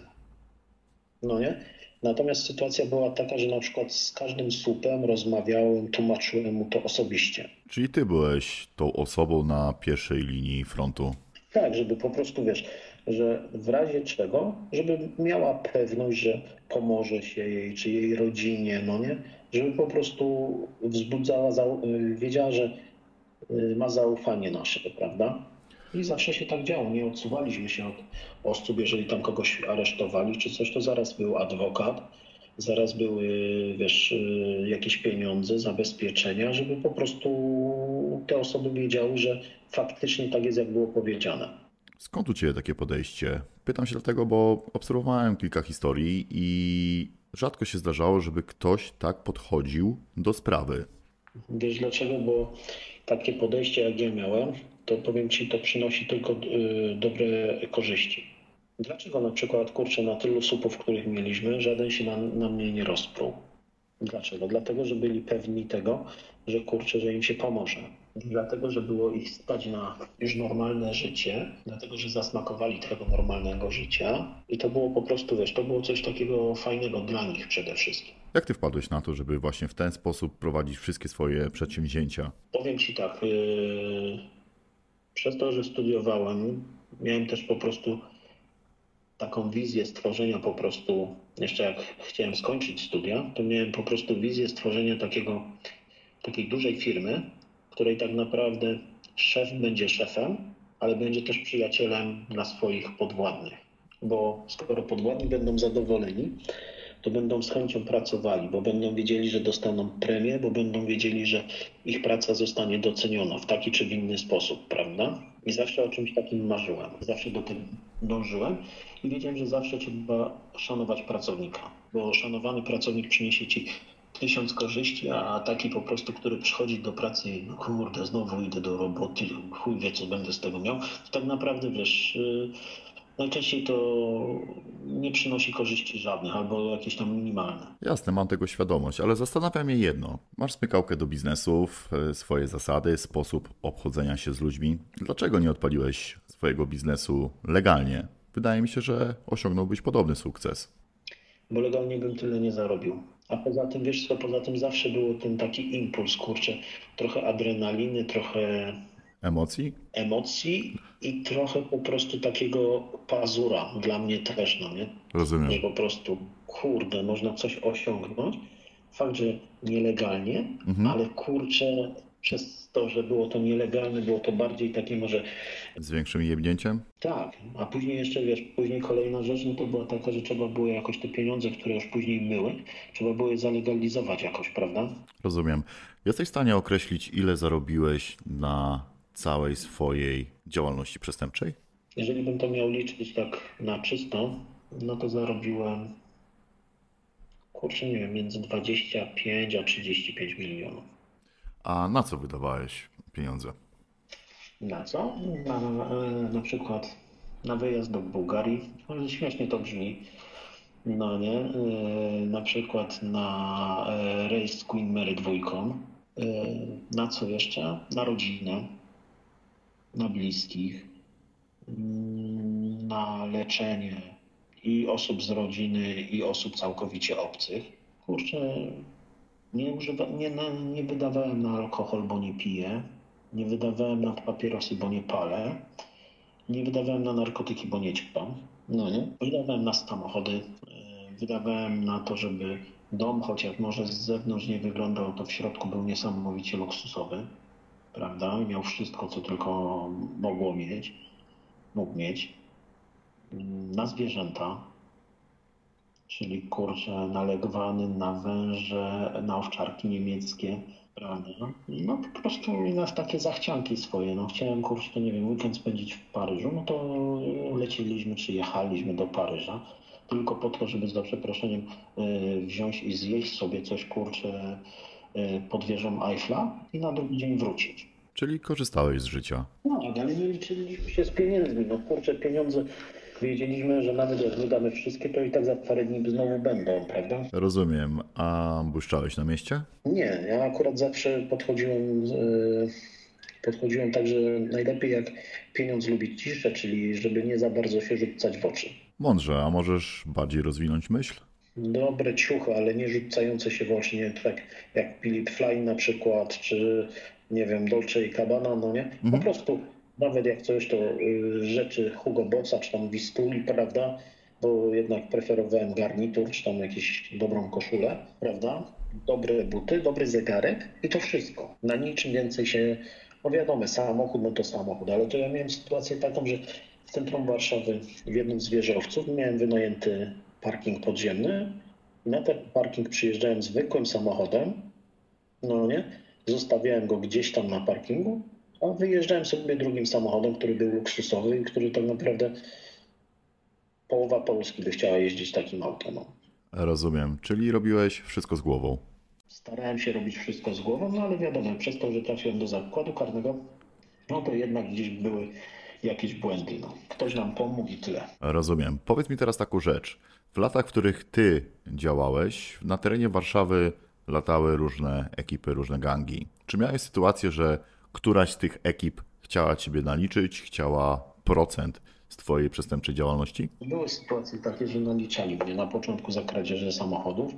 No nie? Natomiast sytuacja była taka, że na przykład z każdym supem rozmawiałem, tłumaczyłem mu to osobiście. Czyli ty byłeś tą osobą na pierwszej linii frontu. Tak, żeby po prostu, wiesz, że w razie czego, żeby miała pewność, że pomoże się jej, czy jej rodzinie, no nie? Żeby po prostu wzbudzała, y, wiedziała, że ma zaufanie nasze, prawda? I zawsze się tak działo. Nie odsuwaliśmy się od osób, jeżeli tam kogoś aresztowali czy coś, to zaraz był adwokat, zaraz były, wiesz, y, jakieś pieniądze, zabezpieczenia, żeby po prostu te osoby wiedziały, że faktycznie tak jest, jak było powiedziane. Skąd u Ciebie takie podejście? Pytam się dlatego, bo obserwowałem kilka historii i rzadko się zdarzało, żeby ktoś tak podchodził do sprawy. Wiesz dlaczego? Bo takie podejście, jak ja miałem, to powiem Ci, to przynosi tylko y, dobre korzyści. Dlaczego na przykład, kurczę, na tylu supów, których mieliśmy, żaden się na, na mnie nie rozpruł? Dlaczego? Dlatego, że byli pewni tego, że kurczę, że im się pomoże. Dlatego, że było ich stać na już normalne życie, dlatego, że zasmakowali tego normalnego życia i to było po prostu, wiesz, to było coś takiego fajnego dla nich przede wszystkim. Jak Ty wpadłeś na to, żeby właśnie w ten sposób prowadzić wszystkie swoje przedsięwzięcia? Powiem Ci tak, yy, przez to, że studiowałem, miałem też po prostu taką wizję stworzenia po prostu, jeszcze jak chciałem skończyć studia, to miałem po prostu wizję stworzenia takiego, takiej dużej firmy, której tak naprawdę szef będzie szefem, ale będzie też przyjacielem dla swoich podwładnych. Bo skoro podwładni będą zadowoleni, to będą z chęcią pracowali, bo będą wiedzieli, że dostaną premię, bo będą wiedzieli, że ich praca zostanie doceniona w taki czy w inny sposób, prawda? I zawsze o czymś takim marzyłem, zawsze do tego dążyłem i wiedziałem, że zawsze trzeba szanować pracownika, bo szanowany pracownik przyniesie ci tysiąc korzyści, a taki po prostu, który przychodzi do pracy i no kurde, znowu idę do roboty, chuj wie co będę z tego miał, to tak naprawdę wiesz, yy, najczęściej to nie przynosi korzyści żadnych albo jakieś tam minimalne. Jasne, mam tego świadomość, ale zastanawia mnie jedno. Masz smykałkę do biznesów, e, swoje zasady, sposób obchodzenia się z ludźmi. Dlaczego nie odpaliłeś swojego biznesu legalnie? Wydaje mi się, że osiągnąłbyś podobny sukces. Bo legalnie bym tyle nie zarobił. A poza tym, wiesz co, poza tym zawsze był ten taki impuls, kurczę, trochę adrenaliny, trochę Emocji? emocji i trochę po prostu takiego pazura dla mnie też, no nie? Rozumiem. Nie po prostu, kurde, można coś osiągnąć. Fakt, że nielegalnie, ale kurczę, przez to, że było to nielegalne, było to bardziej takie może Z większym jebnięciem? tak, a później jeszcze, wiesz, później kolejna rzecz, no to była taka, że trzeba było jakoś te pieniądze, które już później były, trzeba było je zalegalizować jakoś, prawda? Rozumiem. Jesteś w stanie określić, ile zarobiłeś na całej swojej działalności przestępczej? Jeżeli bym to miał liczyć tak na czysto, no to zarobiłem, kurczę, nie wiem, między 25 a 35 milionów. A na co wydawałeś pieniądze? Na co? Na, e, na przykład na wyjazd do Bułgarii, ale śmiesznie to brzmi, no nie, E, na przykład na e, rejs z Queen Mary dwójką, Na co jeszcze? Na rodzinę, na bliskich, mm, na leczenie i osób z rodziny, i osób całkowicie obcych. Kurczę, nie, używa, nie, nie wydawałem na alkohol, bo nie piję. Nie wydawałem na papierosy, bo nie palę. Nie wydawałem na narkotyki, bo nie ćpam. No nie? Wydawałem na samochody. e, Wydawałem na to, żeby dom, chociaż może z zewnątrz nie wyglądał, to w środku był niesamowicie luksusowy. Prawda? Miał wszystko, co tylko mogło mieć. Mógł mieć. Na zwierzęta, czyli kurczę nalegwany na węże, na owczarki niemieckie, prawda? No po prostu na takie zachcianki swoje. No chciałem kurczę, nie wiem, weekend spędzić w Paryżu, no to leciliśmy czy jechaliśmy do Paryża tylko po to, żeby za przeproszeniem y, wziąć i zjeść sobie coś kurczę y, pod wieżą Eiffla i na drugi dzień wrócić. Czyli korzystałeś z życia. No, ale nie liczyliśmy się z pieniędzmi. No kurczę, pieniądze wiedzieliśmy, że nawet jak wydamy wszystkie, to i tak za parę dni znowu będą, prawda? Rozumiem. A błyszczałeś na mieście? Nie, ja akurat zawsze podchodziłem, y, podchodziłem tak, że najlepiej jak pieniądz lubi ciszę, czyli żeby nie za bardzo się rzucać w oczy. Mądrze, a możesz bardziej rozwinąć myśl? Dobre ciuchy, ale nie rzucające się w oczy, nie tak jak Philip Flyne na przykład, czy nie wiem, Dolce i Cabana, no nie? Po prostu nawet jak coś to y, rzeczy Hugo Bossa, czy tam Wistuli, prawda? Bo jednak preferowałem garnitur, czy tam jakąś dobrą koszulę, prawda? Dobre buty, dobry zegarek i to wszystko. Na niczym więcej się, no wiadomo, samochód, no to samochód, ale to ja miałem sytuację taką, że w centrum Warszawy w jednym z wieżowców miałem wynajęty parking podziemny na ten parking przyjeżdżałem zwykłym samochodem, no nie, zostawiałem go gdzieś tam na parkingu, a wyjeżdżałem sobie drugim samochodem, który był luksusowy i który tak naprawdę połowa Polski by chciała jeździć takim autem. No. Rozumiem. Czyli robiłeś wszystko z głową. Starałem się robić wszystko z głową, no ale wiadomo, przez to, że trafiłem do zakładu karnego, no to jednak gdzieś były jakieś błędy. No. Ktoś nam pomógł i tyle. Rozumiem. Powiedz mi teraz taką rzecz. W latach, w których ty działałeś, na terenie Warszawy latały różne ekipy, różne gangi. Czy miałeś sytuację, że któraś z tych ekip chciała ciebie naliczyć, chciała procent z twojej przestępczej działalności? Były sytuacje takie, że naliczali mnie na początku za kradzieże samochodów.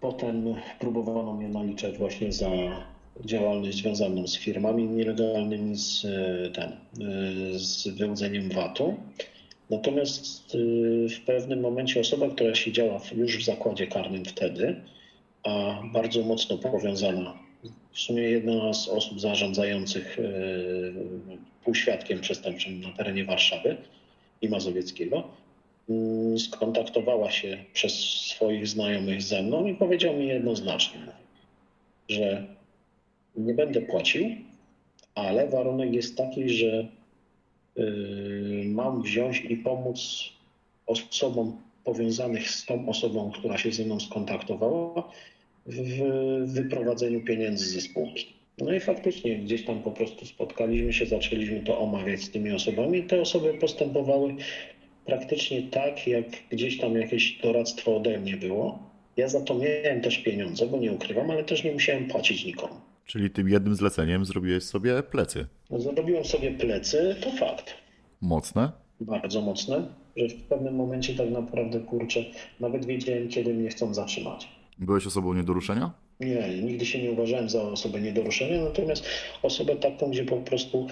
Potem próbowano mnie naliczać właśnie za działalność związaną z firmami nielegalnymi, z, e, ten, e, z wyłudzeniem VAT-u. Natomiast e, w pewnym momencie osoba, która siedziała już w zakładzie karnym wtedy, a bardzo mocno powiązana, w sumie jedna z osób zarządzających e, półświadkiem przestępczym na terenie Warszawy i Mazowieckiego, mm, skontaktowała się przez swoich znajomych ze mną i powiedział mi jednoznacznie, że nie będę płacił, ale warunek jest taki, że yy, mam wziąć i pomóc osobom powiązanych z tą osobą, która się ze mną skontaktowała, w wyprowadzeniu pieniędzy ze spółki. No i faktycznie gdzieś tam po prostu spotkaliśmy się, zaczęliśmy to omawiać z tymi osobami. Te osoby postępowały praktycznie tak, jak gdzieś tam jakieś doradztwo ode mnie było. Ja za to miałem też pieniądze, bo nie ukrywam, ale też nie musiałem płacić nikomu. Czyli tym jednym zleceniem zrobiłeś sobie plecy. No, Zarobiłem sobie plecy, to fakt. Mocne? Bardzo mocne, że w pewnym momencie tak naprawdę, kurczę, nawet wiedziałem, kiedy mnie chcą zatrzymać. Byłeś osobą nie do ruszenia? Nie, nigdy się nie uważałem za osobę nie do ruszenia, natomiast osobę taką, gdzie po prostu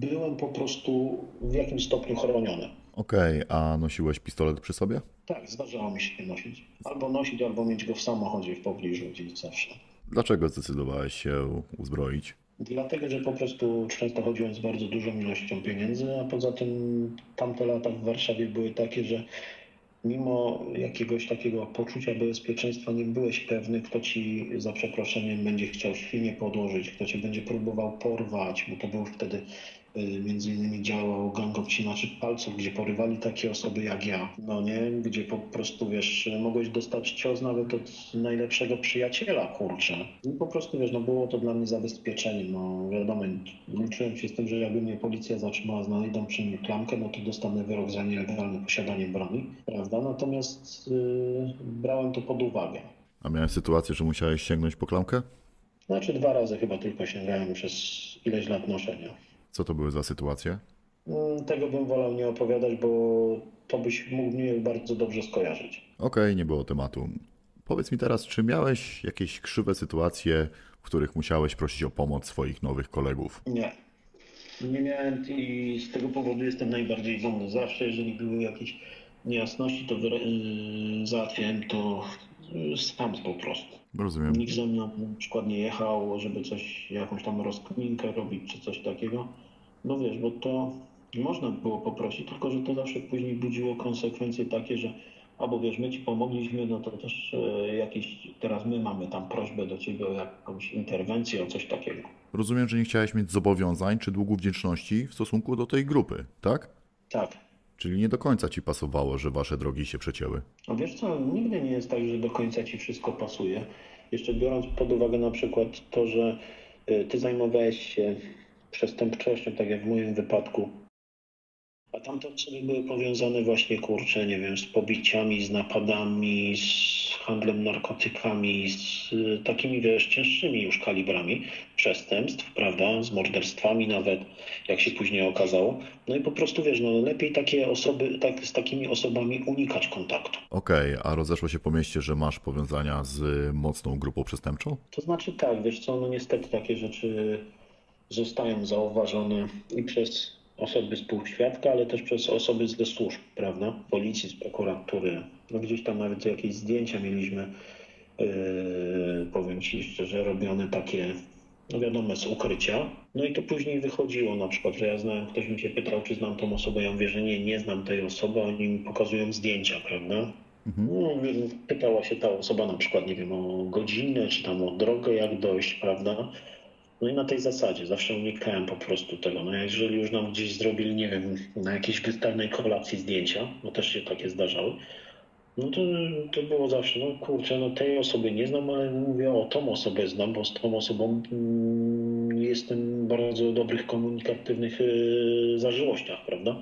byłem po prostu w jakimś stopniu chroniony. Okej, a nosiłeś pistolet przy sobie? Tak, zdarzało mi się nosić. Albo nosić, albo mieć go w samochodzie w pobliżu gdzieś zawsze. Dlaczego zdecydowałeś się uzbroić? Dlatego, że po prostu często chodziłem z bardzo dużą ilością pieniędzy, a poza tym tamte lata w Warszawie były takie, że mimo jakiegoś takiego poczucia bezpieczeństwa nie byłeś pewny, kto ci za przeproszeniem będzie chciał świnie podłożyć, kto cię będzie próbował porwać, bo to był wtedy między innymi działał gang obcinaczy palców, gdzie porywali takie osoby jak ja, no nie, gdzie po prostu wiesz, mogłeś dostać cios nawet od najlepszego przyjaciela, kurczę. I po prostu wiesz, no było to dla mnie zabezpieczeniem, no wiadomo, liczyłem się z tym, że jakby mnie policja zatrzymała, znajdą przy mnie klamkę, no to dostanę wyrok za nielegalne posiadanie broni, prawda, natomiast yy, brałem to pod uwagę. A miałeś sytuację, że musiałeś sięgnąć po klamkę? Znaczy dwa razy chyba tylko sięgałem przez ileś lat noszenia. Co to były za sytuacje? Mm, Tego bym wolał nie opowiadać, bo to byś mógł mnie bardzo dobrze skojarzyć. Okej, nie było tematu. Powiedz mi teraz, czy miałeś jakieś krzywe sytuacje, w których musiałeś prosić o pomoc swoich nowych kolegów? Nie. Nie miałem i z tego powodu jestem najbardziej dumny. Zawsze, jeżeli były jakieś niejasności, to yy, załatwiałem to yy, sam po prostu. Rozumiem. Nikt ze mną na przykład nie jechał, żeby coś, jakąś tam rozkminkę robić czy coś takiego. No wiesz, bo to można było poprosić, tylko że to zawsze później budziło konsekwencje takie, że albo wiesz, my ci pomogliśmy, no to też e, jakieś, teraz my mamy tam prośbę do ciebie o jakąś interwencję, o coś takiego. Rozumiem, że nie chciałeś mieć zobowiązań czy długu wdzięczności w stosunku do tej grupy, tak? Tak. Czyli nie do końca ci pasowało, że wasze drogi się przecięły. A wiesz co, nigdy nie jest tak, że do końca ci wszystko pasuje. Jeszcze biorąc pod uwagę na przykład to, że y, ty zajmowałeś się przestępczością, tak jak w moim wypadku, a tamte osoby były powiązane właśnie, kurczę, nie wiem, z pobiciami, z napadami, z handlem narkotykami, z y, takimi, wiesz, cięższymi już kalibrami przestępstw, prawda, z morderstwami nawet, jak się później okazało. No i po prostu, wiesz, no lepiej takie osoby, tak, z takimi osobami unikać kontaktu. Okej, a rozeszło się po mieście, że masz powiązania z mocną grupą przestępczą? To znaczy tak, wiesz co, no niestety takie rzeczy zostają zauważone i przez osoby z półświadka, ale też przez osoby ze służb, prawda? Policji, z prokuratury. No gdzieś tam nawet jakieś zdjęcia mieliśmy, yy, powiem Ci szczerze, robione takie, no wiadomo, z ukrycia. No i to później wychodziło na przykład, że ja znałem, ktoś mi się pytał, czy znam tą osobę, ja mówię, że nie, nie znam tej osoby, oni mi pokazują zdjęcia, prawda? No, pytała się ta osoba na przykład, nie wiem, o godzinę, czy tam o drogę, jak dojść, prawda? No i na tej zasadzie zawsze unikałem po prostu tego. No jeżeli już nam gdzieś zrobili, nie wiem, na jakiejś wystawnej kolacji zdjęcia, bo też się takie zdarzały, no to, to było zawsze, no kurczę, no tej osoby nie znam, ale mówię, o tą osobę znam, bo z tą osobą mm, jestem bardzo dobrych komunikatywnych yy, zażyłościach, prawda?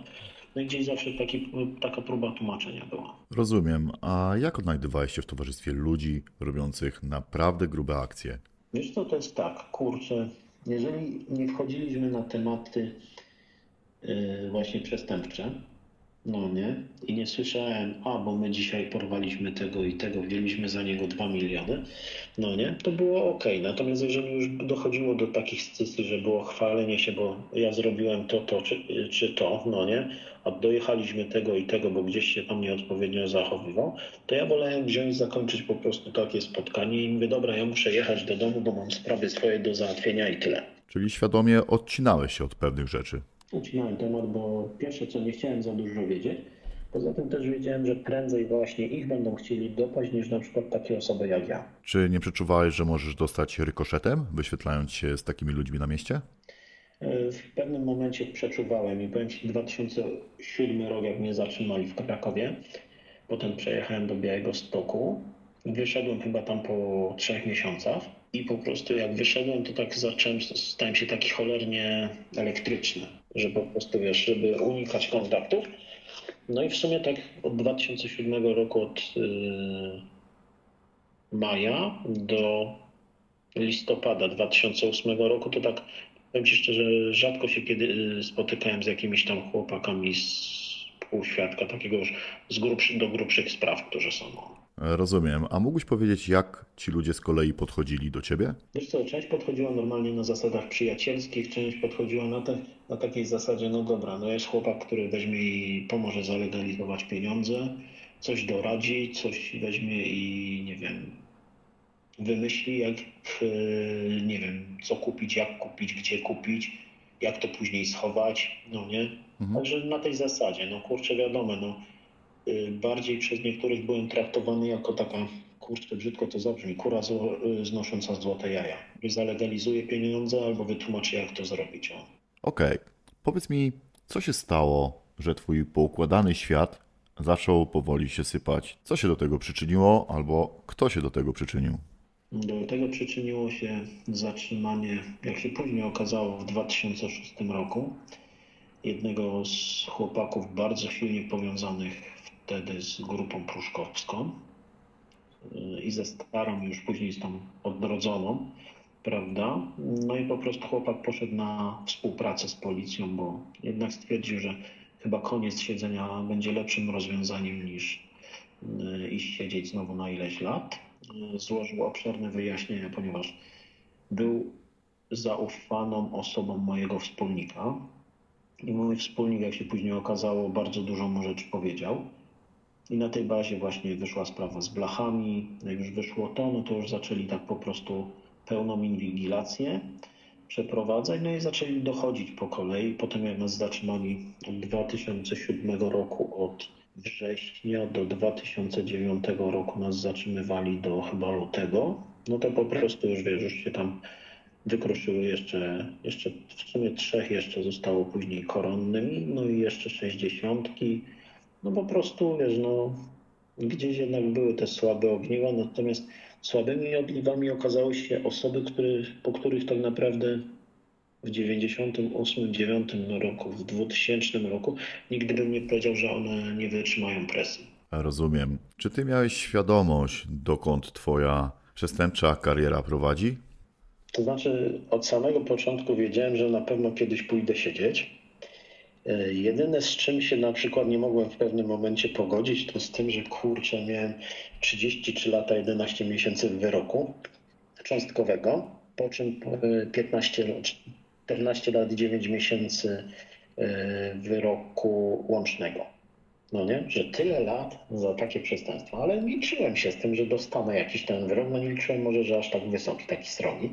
No i gdzieś zawsze taki, taka próba tłumaczenia była. Rozumiem. A jak odnajdywałeś się w towarzystwie ludzi robiących naprawdę grube akcje? Wiesz co, to jest tak, kurczę, jeżeli nie wchodziliśmy na tematy yy, właśnie przestępcze, no nie, i nie słyszałem, a bo my dzisiaj porwaliśmy tego i tego, wzięliśmy za niego 2 miliony, no nie, to było ok. Natomiast jeżeli już dochodziło do takich scysy, że było chwalenie się, bo ja zrobiłem to, to czy, czy to, no nie, a dojechaliśmy tego i tego, bo gdzieś się tam nieodpowiednio zachowywał, to ja wolałem wziąć, zakończyć po prostu takie spotkanie i mówię, dobra, ja muszę jechać do domu, bo mam sprawy swoje do załatwienia i tyle. Czyli świadomie odcinałeś się od pewnych rzeczy. Ucinałem temat, bo pierwsze co nie chciałem za dużo wiedzieć. Poza tym też wiedziałem, że prędzej właśnie ich będą chcieli dopaść niż na przykład takie osoby jak ja. Czy nie przeczuwałeś, że możesz dostać rykoszetem, wyświetlając się z takimi ludźmi na mieście? E, W pewnym momencie przeczuwałem i powiem Ci 2007 rok, jak mnie zatrzymali w Krakowie. Potem przejechałem do Białego Stoku. Wyszedłem chyba tam po trzech miesiącach i po prostu jak wyszedłem, to tak zacząłem, stałem się taki cholernie elektryczny, że po prostu wiesz, żeby unikać kontaktów. No i w sumie tak od 2007 roku, od yy, maja do listopada 2008 roku, to tak powiem Ci szczerze, rzadko się kiedy y, spotykałem z jakimiś tam chłopakami z półświadka, takiego już z grubszy, do grubszych spraw, którzy są. Rozumiem. A mógłbyś powiedzieć, jak ci ludzie z kolei podchodzili do ciebie? Wiesz co, część podchodziła normalnie na zasadach przyjacielskich, część podchodziła na, te, na takiej zasadzie, no dobra, no jest chłopak, który weźmie i pomoże zalegalizować pieniądze, coś doradzi, coś weźmie i nie wiem, wymyśli jak, yy, nie wiem, co kupić, jak kupić, gdzie kupić, jak to później schować, no nie? Także na tej zasadzie, no kurczę, wiadomo, no bardziej przez niektórych byłem traktowany jako taka, kurczę, brzydko to zabrzmi, kura zło, yy, znosząca złote jaja. Zalegalizuje pieniądze albo wytłumaczy, jak to zrobić. Okej. Powiedz mi, co się stało, że twój poukładany świat zaczął powoli się sypać? Co się do tego przyczyniło, albo kto się do tego przyczynił? Do tego przyczyniło się zatrzymanie, jak się później okazało, w 2006 roku jednego z chłopaków bardzo silnie powiązanych wtedy z grupą pruszkowską. y, i ze starą, już później z tą odrodzoną, prawda? No i po prostu chłopak poszedł na współpracę z policją, bo jednak stwierdził, że chyba koniec siedzenia będzie lepszym rozwiązaniem niż y, iść siedzieć znowu na ileś lat. Y, Złożył obszerne wyjaśnienia, ponieważ był zaufaną osobą mojego wspólnika. I mój wspólnik, jak się później okazało, bardzo dużo mu rzeczy powiedział. I na tej bazie właśnie wyszła sprawa z blachami. Jak już wyszło to, no to już zaczęli tak po prostu pełną inwigilację przeprowadzać, no i zaczęli dochodzić po kolei. Potem jak nas zatrzymali od 2007 roku, od września do 2009 roku nas zatrzymywali do chyba lutego, no to po prostu już wiesz, już się tam wykruszyły jeszcze, jeszcze w sumie trzech jeszcze zostało później koronnymi, no i jeszcze sześćdziesiątki. No po prostu, wiesz, no gdzieś jednak były te słabe ogniwa, natomiast słabymi ogniwami okazały się osoby, które, po których tak naprawdę w 98, 9 roku, w 2000 roku nigdy bym nie powiedział, że one nie wytrzymają presji. Rozumiem. Czy ty miałeś świadomość, dokąd twoja przestępcza kariera prowadzi? To znaczy, od samego początku wiedziałem, że na pewno kiedyś pójdę siedzieć. E, Jedyne z czym się na przykład nie mogłem w pewnym momencie pogodzić, to z tym, że kurczę, miałem 33 lata 11 miesięcy wyroku cząstkowego, po czym e, 15, lat- 14 lat 9 miesięcy e, wyroku łącznego. No nie, że tyle lat za takie przestępstwo, ale liczyłem się z tym, że dostanę jakiś ten wyrok, no nie liczyłem może, że aż tak wysoki, taki srogi.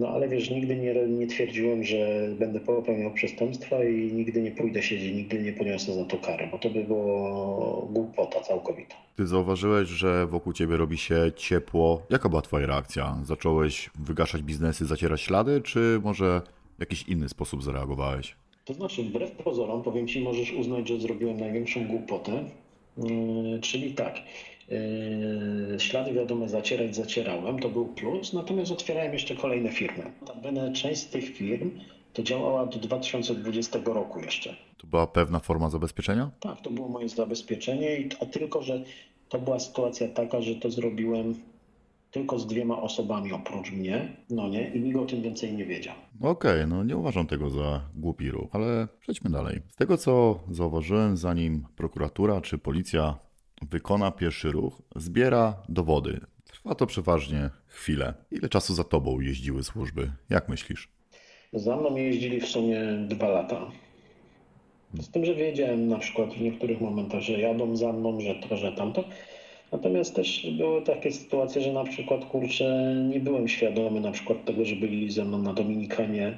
No ale wiesz, nigdy nie, nie twierdziłem, że będę popełniał przestępstwa i nigdy nie pójdę siedzieć, nigdy nie poniosę za to karę, bo to by było głupota całkowita. Ty zauważyłeś, że wokół ciebie robi się ciepło. Jaka była twoja reakcja? Zacząłeś wygaszać biznesy, zacierać ślady, czy może w jakiś inny sposób zareagowałeś? To znaczy, wbrew pozorom, powiem Ci, możesz uznać, że zrobiłem największą głupotę. Yy, czyli tak, ślady wiadome zacierać zacierałem, to był plus, natomiast otwierałem jeszcze kolejne firmy. Notabene część z tych firm to działała do 2020 roku jeszcze. To była pewna forma zabezpieczenia? Tak, to było moje zabezpieczenie, a tylko, że to była sytuacja taka, że to zrobiłem tylko z dwiema osobami oprócz mnie, no nie, i nikt o tym więcej nie wiedział. Okej, no nie uważam tego za głupi ruch, ale przejdźmy dalej. Z tego co zauważyłem, zanim prokuratura czy policja wykona pierwszy ruch, zbiera dowody. Trwa to przeważnie chwilę. Ile czasu za tobą jeździły służby? Jak myślisz? Za mną jeździli w sumie dwa lata. Z tym, że wiedziałem na przykład w niektórych momentach, że jadą za mną, że to, że tamto. Natomiast też były takie sytuacje, że na przykład kurczę, nie byłem świadomy na przykład tego, że byli ze mną na Dominikanie,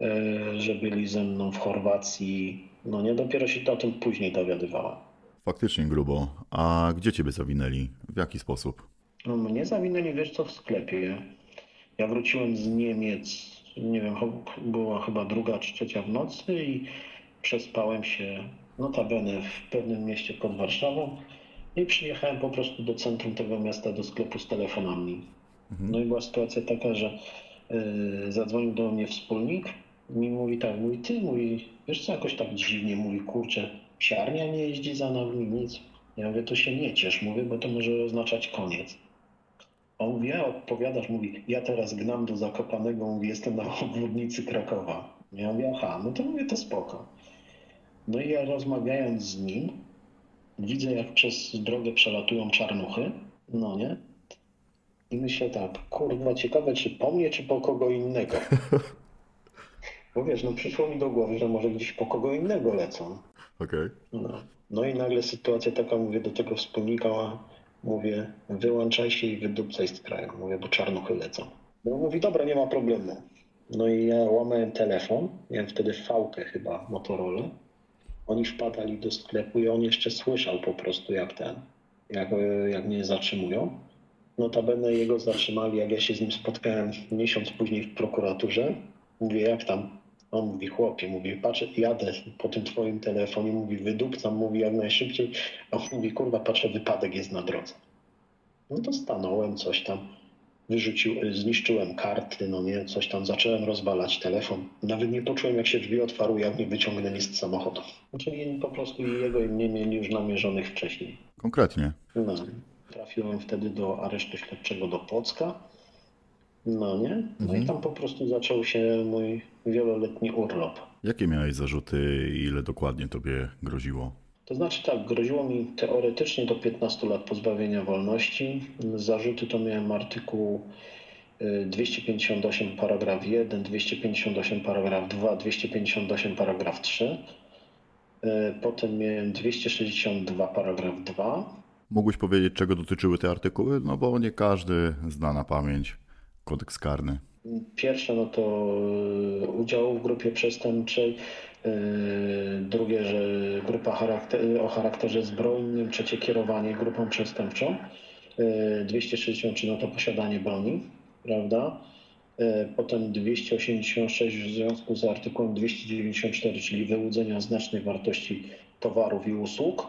e, że byli ze mną w Chorwacji. No nie, dopiero się to o tym później dowiadywałem. Faktycznie grubo. A gdzie ciebie zawinęli? W jaki sposób? No, mnie zawinęli, wiesz co, w sklepie. Ja wróciłem z Niemiec, nie wiem, była chyba druga czy trzecia w nocy i przespałem się notabene w pewnym mieście pod Warszawą i przyjechałem po prostu do centrum tego miasta, do sklepu z telefonami. No i była sytuacja taka, że yy, zadzwonił do mnie wspólnik mi mówi tak, mówi ty, mówi, wiesz co, jakoś tak dziwnie, mówi, kurczę, psiarnia nie jeździ za nami, nic. Ja mówię, to się nie ciesz, mówię, bo to może oznaczać koniec. A on mówi, a odpowiadasz, mówi, ja teraz gnam do Zakopanego, mówi, jestem na obwodnicy Krakowa. Ja mówię, aha, no to mówię, to spoko. No i ja rozmawiając z nim, widzę jak przez drogę przelatują czarnuchy, no nie? I myślę tak, kurwa, ciekawe czy po mnie, czy po kogo innego. *laughs* Bo wiesz, no przyszło mi do głowy, że może gdzieś po kogo innego lecą. Okej. No, no i nagle sytuacja taka, mówię do tego wspólnika, mówię, wyłączaj się i wydupcaj z kraju, mówię, bo czarnuchy lecą. No mówi, dobra, nie ma problemu. No i ja łamałem telefon, miałem wtedy fałkę chyba Motorola. Oni wpadali do sklepu i on jeszcze słyszał po prostu jak ten, jak, jak mnie zatrzymują. Notabene jego zatrzymali, jak ja się z nim spotkałem miesiąc później w prokuraturze. Mówię, jak tam? On mówi, chłopie, mówi, patrzę, jadę po tym twoim telefonie, mówi, wydupcam, mówi jak najszybciej, a on mówi, kurwa, patrzę, wypadek jest na drodze. No to stanąłem, coś tam, wyrzucił, zniszczyłem karty, no nie, coś tam, zacząłem rozwalać telefon. Nawet nie poczułem, jak się drzwi otwarły, jak mnie wyciągnęli z samochodu. Czyli po prostu i jego, i mnie mieli już namierzonych wcześniej. Konkretnie. No. Trafiłem wtedy do aresztu śledczego do Płocka. No nie? No i tam po prostu zaczął się mój wieloletni urlop. Jakie miałeś zarzuty i ile dokładnie tobie groziło? To znaczy tak, groziło mi teoretycznie do 15 lat pozbawienia wolności. Zarzuty to miałem artykuł y, 258 paragraf 1, 258 paragraf 2, 258 paragraf 3. Y, Potem miałem 262 paragraf 2. Mógłbyś powiedzieć, czego dotyczyły te artykuły? No bo nie każdy zna na pamięć kodeks karny. Pierwsze no to y, udział w grupie przestępczej, y, drugie, że grupa charakter, o charakterze zbrojnym, trzecie kierowanie grupą przestępczą, y, 263 no to posiadanie broni, prawda? Potem 286 w związku z artykułem 294, czyli wyłudzenia znacznej wartości towarów i usług.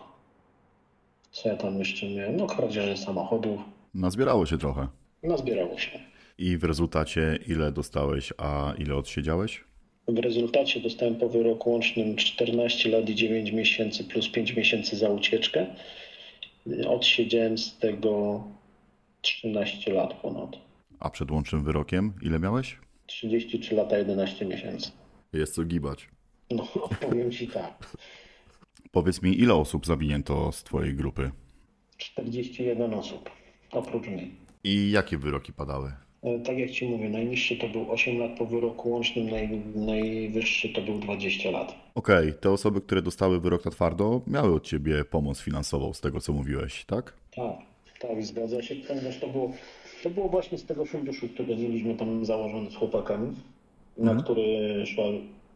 Co ja tam jeszcze miałem? No kradzieży samochodów. Nazbierało się trochę. Nazbierało się. I w rezultacie ile dostałeś, a ile odsiedziałeś? W rezultacie dostałem po wyroku łącznym 14 lat i 9 miesięcy plus 5 miesięcy za ucieczkę. Odsiedziałem z tego 13 lat ponad. A przed łącznym wyrokiem ile miałeś? 33 lata 11 miesięcy. Jest co gibać. No, *laughs* powiem Ci tak. Powiedz mi, ile osób zawinięto z twojej grupy? 41 osób, oprócz mnie. I jakie wyroki padały? E, Tak jak Ci mówię, najniższy to był 8 lat po wyroku łącznym, naj, najwyższy to był 20 lat. Okej, te osoby, które dostały wyrok na twardo, miały od ciebie pomoc finansową, z tego co mówiłeś, tak? Tak, tak, zgadza się. Ponieważ to było, to było właśnie z tego funduszu, który mieliśmy tam założony z chłopakami, na który szła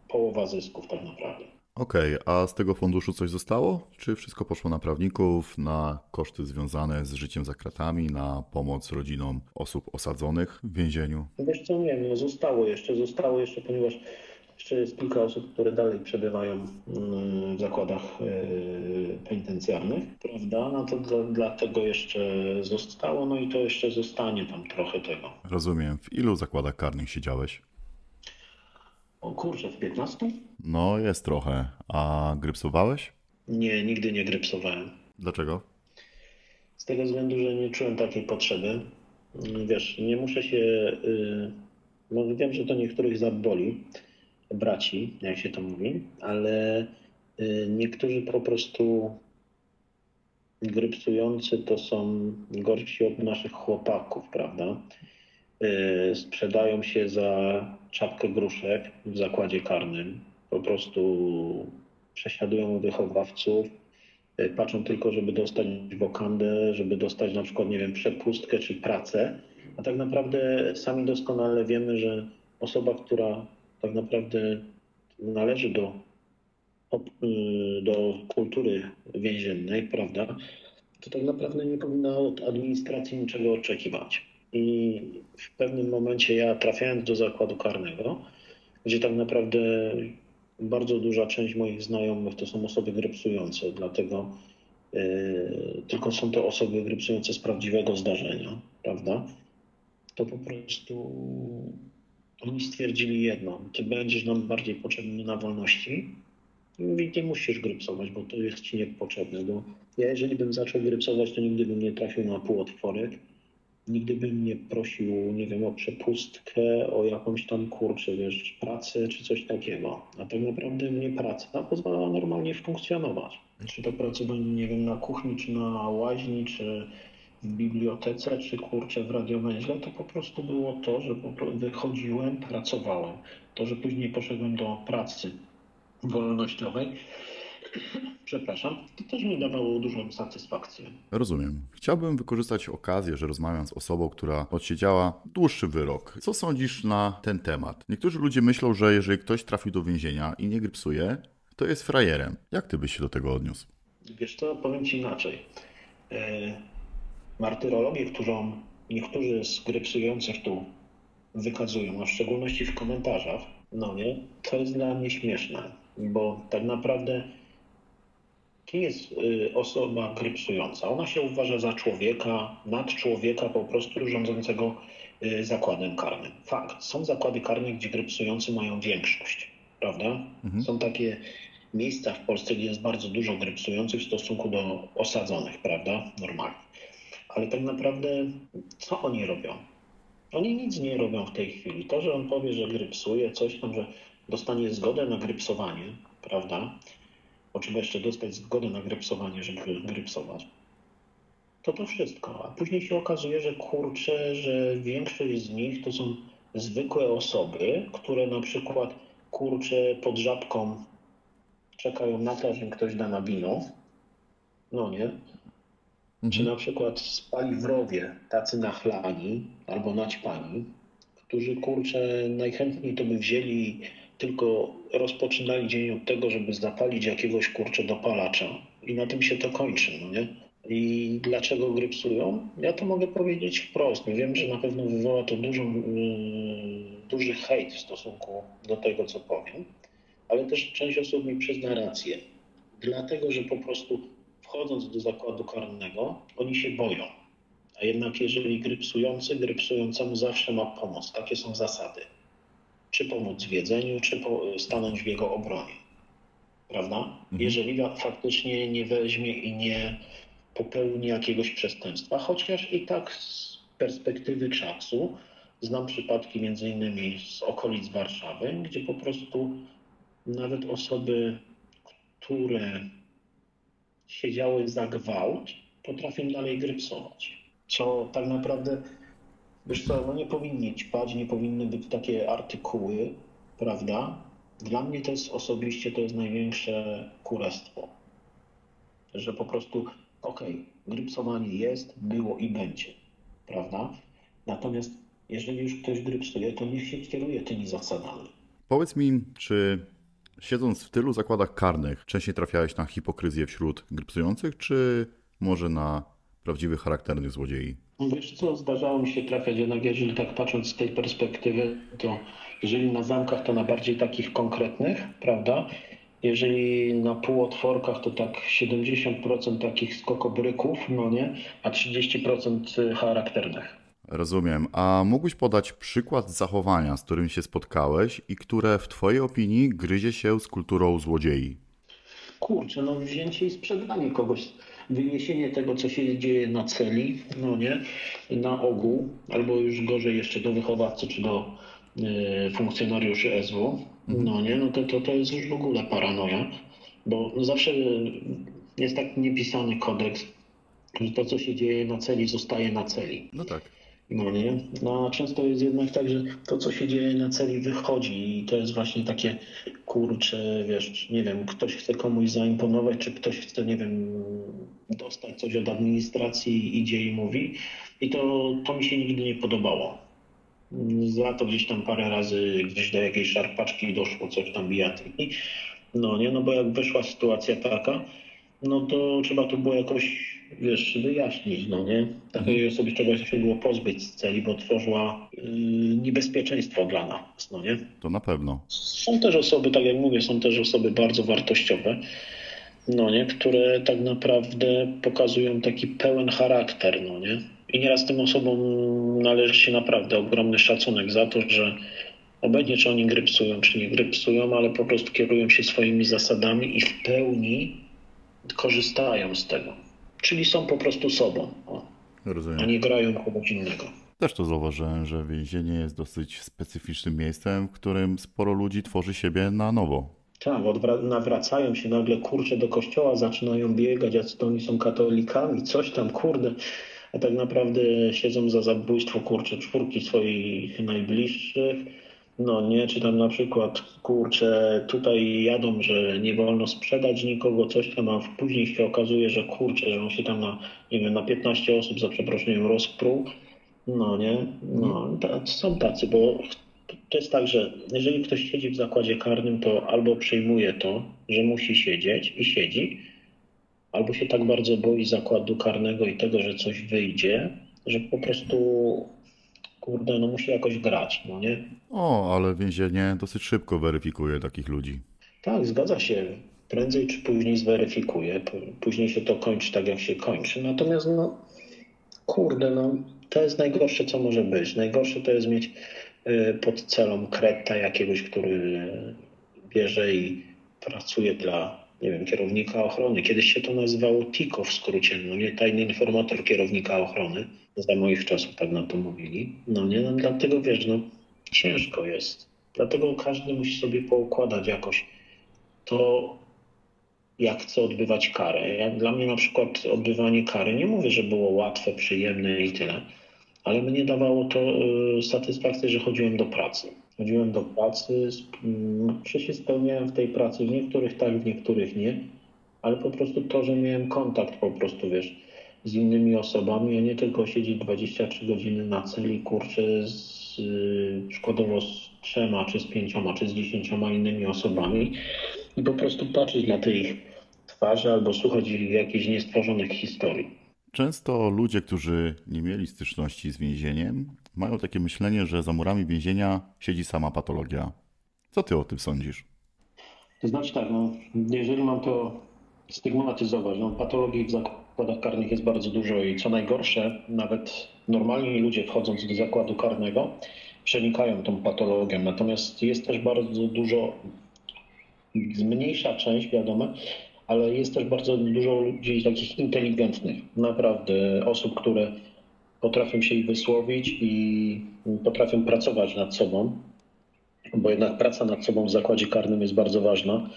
połowa zysków tak naprawdę. Okej, a z tego funduszu coś zostało? Czy wszystko poszło na prawników, na koszty związane z życiem za kratami, na pomoc rodzinom osób osadzonych w więzieniu? Wiesz co, nie wiem, no zostało jeszcze, zostało jeszcze, ponieważ jeszcze jest kilka osób, które dalej przebywają mm, w zakładach yy, penitencjarnych, prawda? No to dla, dlatego jeszcze zostało, no i to jeszcze zostanie tam trochę tego. Rozumiem, w ilu zakładach karnych siedziałeś? O kurczę, w 15? No, jest trochę. A grypsowałeś? Nie, nigdy nie grypsowałem. Dlaczego? Z tego względu, że nie czułem takiej potrzeby. Mm, Wiesz, nie muszę się. y, No wiem, że to niektórych zaboli, braci, jak się to mówi, ale y, niektórzy po prostu grypsujący to są gorsi od naszych chłopaków, prawda? Y, Sprzedają się za czapkę gruszek w zakładzie karnym. Po prostu przesiadują wychowawców, y, patrzą tylko, żeby dostać wokandę, żeby dostać na przykład, nie wiem, przepustkę czy pracę, a tak naprawdę sami doskonale wiemy, że osoba, która tak naprawdę należy do, y, do kultury więziennej, prawda, to tak naprawdę nie powinna od administracji niczego oczekiwać. I w pewnym momencie ja trafiając do zakładu karnego, gdzie tak naprawdę bardzo duża część moich znajomych to są osoby grypsujące, dlatego yy, tylko są to osoby grypsujące z prawdziwego zdarzenia, prawda? To po prostu oni stwierdzili jedno, ty będziesz nam bardziej potrzebny na wolności i nie musisz grypsować, bo to jest ci niepotrzebne, bo ja jeżeli bym zaczął grypsować, to nigdy bym nie trafił na półotworek, nigdy bym nie prosił, nie wiem, o przepustkę, o jakąś tam kurczę, wiesz, pracę czy coś takiego. A tak naprawdę mnie praca pozwalała normalnie funkcjonować. Czy to pracowanie, nie wiem, na kuchni, czy na łaźni, czy w bibliotece, czy kurczę w radiowęźle, to po prostu było to, że wychodziłem, pracowałem. To, że później poszedłem do pracy wolnościowej, przepraszam, to też mi dawało dużą satysfakcję. Rozumiem. Chciałbym wykorzystać okazję, że rozmawiam z osobą, która odsiedziała dłuższy wyrok. Co sądzisz na ten temat? Niektórzy ludzie myślą, że jeżeli ktoś trafił do więzienia i nie grypsuje, to jest frajerem. Jak ty byś się do tego odniósł? Wiesz co, powiem Ci inaczej. E, Martyrologię, którą niektórzy z grypsujących tu wykazują, a w szczególności w komentarzach, no nie, to jest dla mnie śmieszne, bo tak naprawdę kim jest y, osoba grypsująca? Ona się uważa za człowieka, nad człowieka po prostu rządzącego y, zakładem karnym. Fakt, są zakłady karne, gdzie grypsujący mają większość, prawda? Są takie miejsca w Polsce, gdzie jest bardzo dużo grypsujących w stosunku do osadzonych, prawda? Normalnie. Ale tak naprawdę co oni robią? Oni nic nie robią w tej chwili. To, że on powie, że grypsuje, coś tam, że dostanie zgodę na grypsowanie, prawda? Bo trzeba jeszcze dostać zgodę na grypsowanie, żeby grypsować. To to wszystko. A później się okazuje, że kurczę, że większość z nich to są zwykłe osoby, które na przykład kurczę pod żabką czekają na to, że ktoś da na wino. No nie? Czy na przykład spali w rowie tacy nachlani albo naćpani, którzy kurczę najchętniej to by wzięli tylko rozpoczynali dzień od tego, żeby zapalić jakiegoś kurczę dopalacza i na tym się to kończy, no nie? I dlaczego grypsują? Ja to mogę powiedzieć wprost. Wiem, że na pewno wywoła to dużą, yy, duży hejt w stosunku do tego, co powiem, ale też część osób mi przyzna rację. Dlatego, że po prostu wchodząc do zakładu karnego, oni się boją. A jednak jeżeli grypsujący, grypsującemu zawsze ma pomoc. Takie są zasady. Czy pomóc w jedzeniu, czy stanąć w jego obronie. Prawda? Mhm. Jeżeli faktycznie nie weźmie i nie popełni jakiegoś przestępstwa, chociaż i tak z perspektywy czasu znam przypadki między innymi z okolic Warszawy, gdzie po prostu nawet osoby, które siedziały za gwałt, potrafią dalej grypsować. Co tak naprawdę, wiesz co, no nie powinni ćpać, nie powinny być takie artykuły, prawda? Dla mnie to jest osobiście to jest największe kurestwo. Że po prostu, okej, okay, grypsowanie jest, było i będzie, prawda? Natomiast jeżeli już ktoś grypsuje, to niech się kieruje tymi zasadami. Powiedz mi, czy Siedząc w tylu zakładach karnych, częściej trafiałeś na hipokryzję wśród grypsujących, czy może na prawdziwych, charakternych złodziei? No wiesz co, zdarzało mi się trafiać jednak, jeżeli tak patrząc z tej perspektywy, to jeżeli na zamkach, to na bardziej takich konkretnych, prawda? Jeżeli na półotworkach, to tak 70% takich skokobryków, no nie, a 30% charakternych. Rozumiem. A mógłbyś podać przykład zachowania, z którym się spotkałeś i które w Twojej opinii gryzie się z kulturą złodziei? Kurczę, no wzięcie i sprzedanie kogoś, wyniesienie tego, co się dzieje na celi, no nie, na ogół, albo już gorzej jeszcze do wychowawcy czy do y, funkcjonariuszy SW, no nie, no to, to, to jest już w ogóle paranoja, bo zawsze jest tak niepisany kodeks, że to, co się dzieje na celi, zostaje na celi. No tak. No nie? No a często jest jednak tak, że to, co się dzieje na celi, wychodzi i to jest właśnie takie kurcze, wiesz, nie wiem, ktoś chce komuś zaimponować, czy ktoś chce, nie wiem, dostać coś od administracji, idzie i mówi. I to, to mi się nigdy nie podobało. Za to gdzieś tam parę razy gdzieś do jakiejś szarpaczki doszło coś tam bijatyki. No nie, no bo jak wyszła sytuacja taka, no to trzeba to było jakoś wiesz, wyjaśnić, no nie? Takiej mhm. osoby trzeba się było pozbyć z celi, bo tworzyła yy, niebezpieczeństwo dla nas, no nie? To na pewno. Są też osoby, tak jak mówię, są też osoby bardzo wartościowe, no nie? Które tak naprawdę pokazują taki pełen charakter, no nie? I nieraz tym osobom należy się naprawdę ogromny szacunek za to, że obecnie czy oni grypsują, czy nie grypsują, ale po prostu kierują się swoimi zasadami i w pełni korzystają z tego. Czyli są po prostu sobą, o, Rozumiem. a nie grają kogoś innego. Też to zauważyłem, że więzienie jest dosyć specyficznym miejscem, w którym sporo ludzi tworzy siebie na nowo. Tak, nawracają się nagle kurcze do kościoła, zaczynają biegać, a to oni są katolikami, coś tam, kurde. A tak naprawdę siedzą za zabójstwo kurcze czwórki swoich najbliższych no nie, czy tam na przykład, kurczę, tutaj jadą, że nie wolno sprzedać nikogo, coś tam, a później się okazuje, że kurczę, że on się tam na, nie wiem, na 15 osób za przeproszeniem rozpruł. No nie, no są tacy, bo to jest tak, że jeżeli ktoś siedzi w zakładzie karnym, to albo przyjmuje to, że musi siedzieć i siedzi, albo się tak bardzo boi zakładu karnego i tego, że coś wyjdzie, że po prostu kurde, no musi jakoś grać, no nie? O, ale więzienie dosyć szybko weryfikuje takich ludzi. Tak, zgadza się. Prędzej czy później zweryfikuje. Później się to kończy tak, jak się kończy. Natomiast, no, kurde, no, to jest najgorsze, co może być. Najgorsze to jest mieć y, pod celą kreta jakiegoś, który bierze i pracuje dla nie wiem, kierownika ochrony. Kiedyś się to nazywało TIKO w skrócie, no nie, tajny informator kierownika ochrony. Za moich czasów tak na to mówili. No nie, no dlatego wiesz, no ciężko jest. Dlatego każdy musi sobie poukładać jakoś to, jak chce odbywać karę. Ja, dla mnie na przykład odbywanie kary, nie mówię, że było łatwe, przyjemne i tyle, ale mnie dawało to y, satysfakcję, że chodziłem do pracy. Chodziłem do pracy, czy się spełniałem w tej pracy, w niektórych tak, w niektórych nie, ale po prostu to, że miałem kontakt po prostu, wiesz, z innymi osobami, a nie tylko siedzieć 23 godziny na celi, kurczę, z, y, przykładowo z trzema, czy z pięcioma, czy z dziesięcioma innymi osobami i po prostu patrzeć na te ich twarze albo słuchać ich jakichś niestworzonych historii. Często ludzie, którzy nie mieli styczności z więzieniem, mają takie myślenie, że za murami więzienia siedzi sama patologia. Co ty o tym sądzisz? To znaczy tak, no, jeżeli mam to stygmatyzować, no, patologii w zakładach karnych jest bardzo dużo i co najgorsze, nawet normalni ludzie wchodząc do zakładu karnego przenikają tą patologią. Natomiast jest też bardzo dużo, mniejsza część, wiadomo, ale jest też bardzo dużo ludzi takich inteligentnych, naprawdę osób, które potrafią się i wysłowić i potrafią pracować nad sobą, bo jednak praca nad sobą w zakładzie karnym jest bardzo ważna.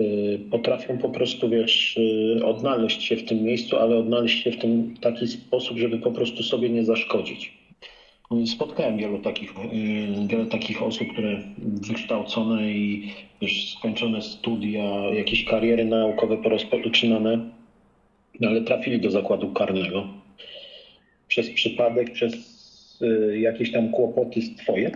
Y, potrafią po prostu, wiesz, y, odnaleźć się w tym miejscu, ale odnaleźć się w tym taki sposób, żeby po prostu sobie nie zaszkodzić. Spotkałem wielu takich, y, wiele takich osób, które wykształcone i już skończone studia, jakieś kariery naukowe porozpoczynane, ale trafili do zakładu karnego przez przypadek, przez jakieś tam kłopoty swoje.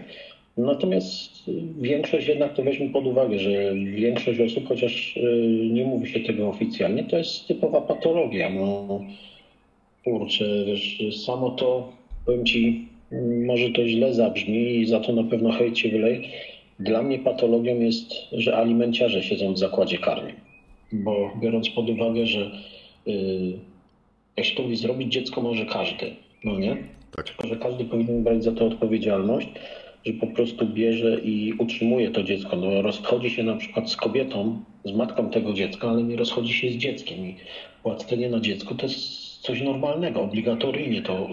Natomiast większość jednak to weźmy pod uwagę, że większość osób, chociaż y, nie mówi się tego oficjalnie, to jest typowa patologia. No kurczę, wiesz, samo to, powiem Ci, może to źle zabrzmi i za to na pewno hejt się wylej. Dla mnie patologią jest, że alimenciarze siedzą w zakładzie karnym. Bo biorąc pod uwagę, że yy, zrobić dziecko może każdy, no nie? Tak. Tylko, że każdy powinien brać za to odpowiedzialność, że po prostu bierze i utrzymuje to dziecko. No, rozchodzi się na przykład z kobietą, z matką tego dziecka, ale nie rozchodzi się z dzieckiem. I płacenie na dziecko to jest coś normalnego, obligatoryjnie to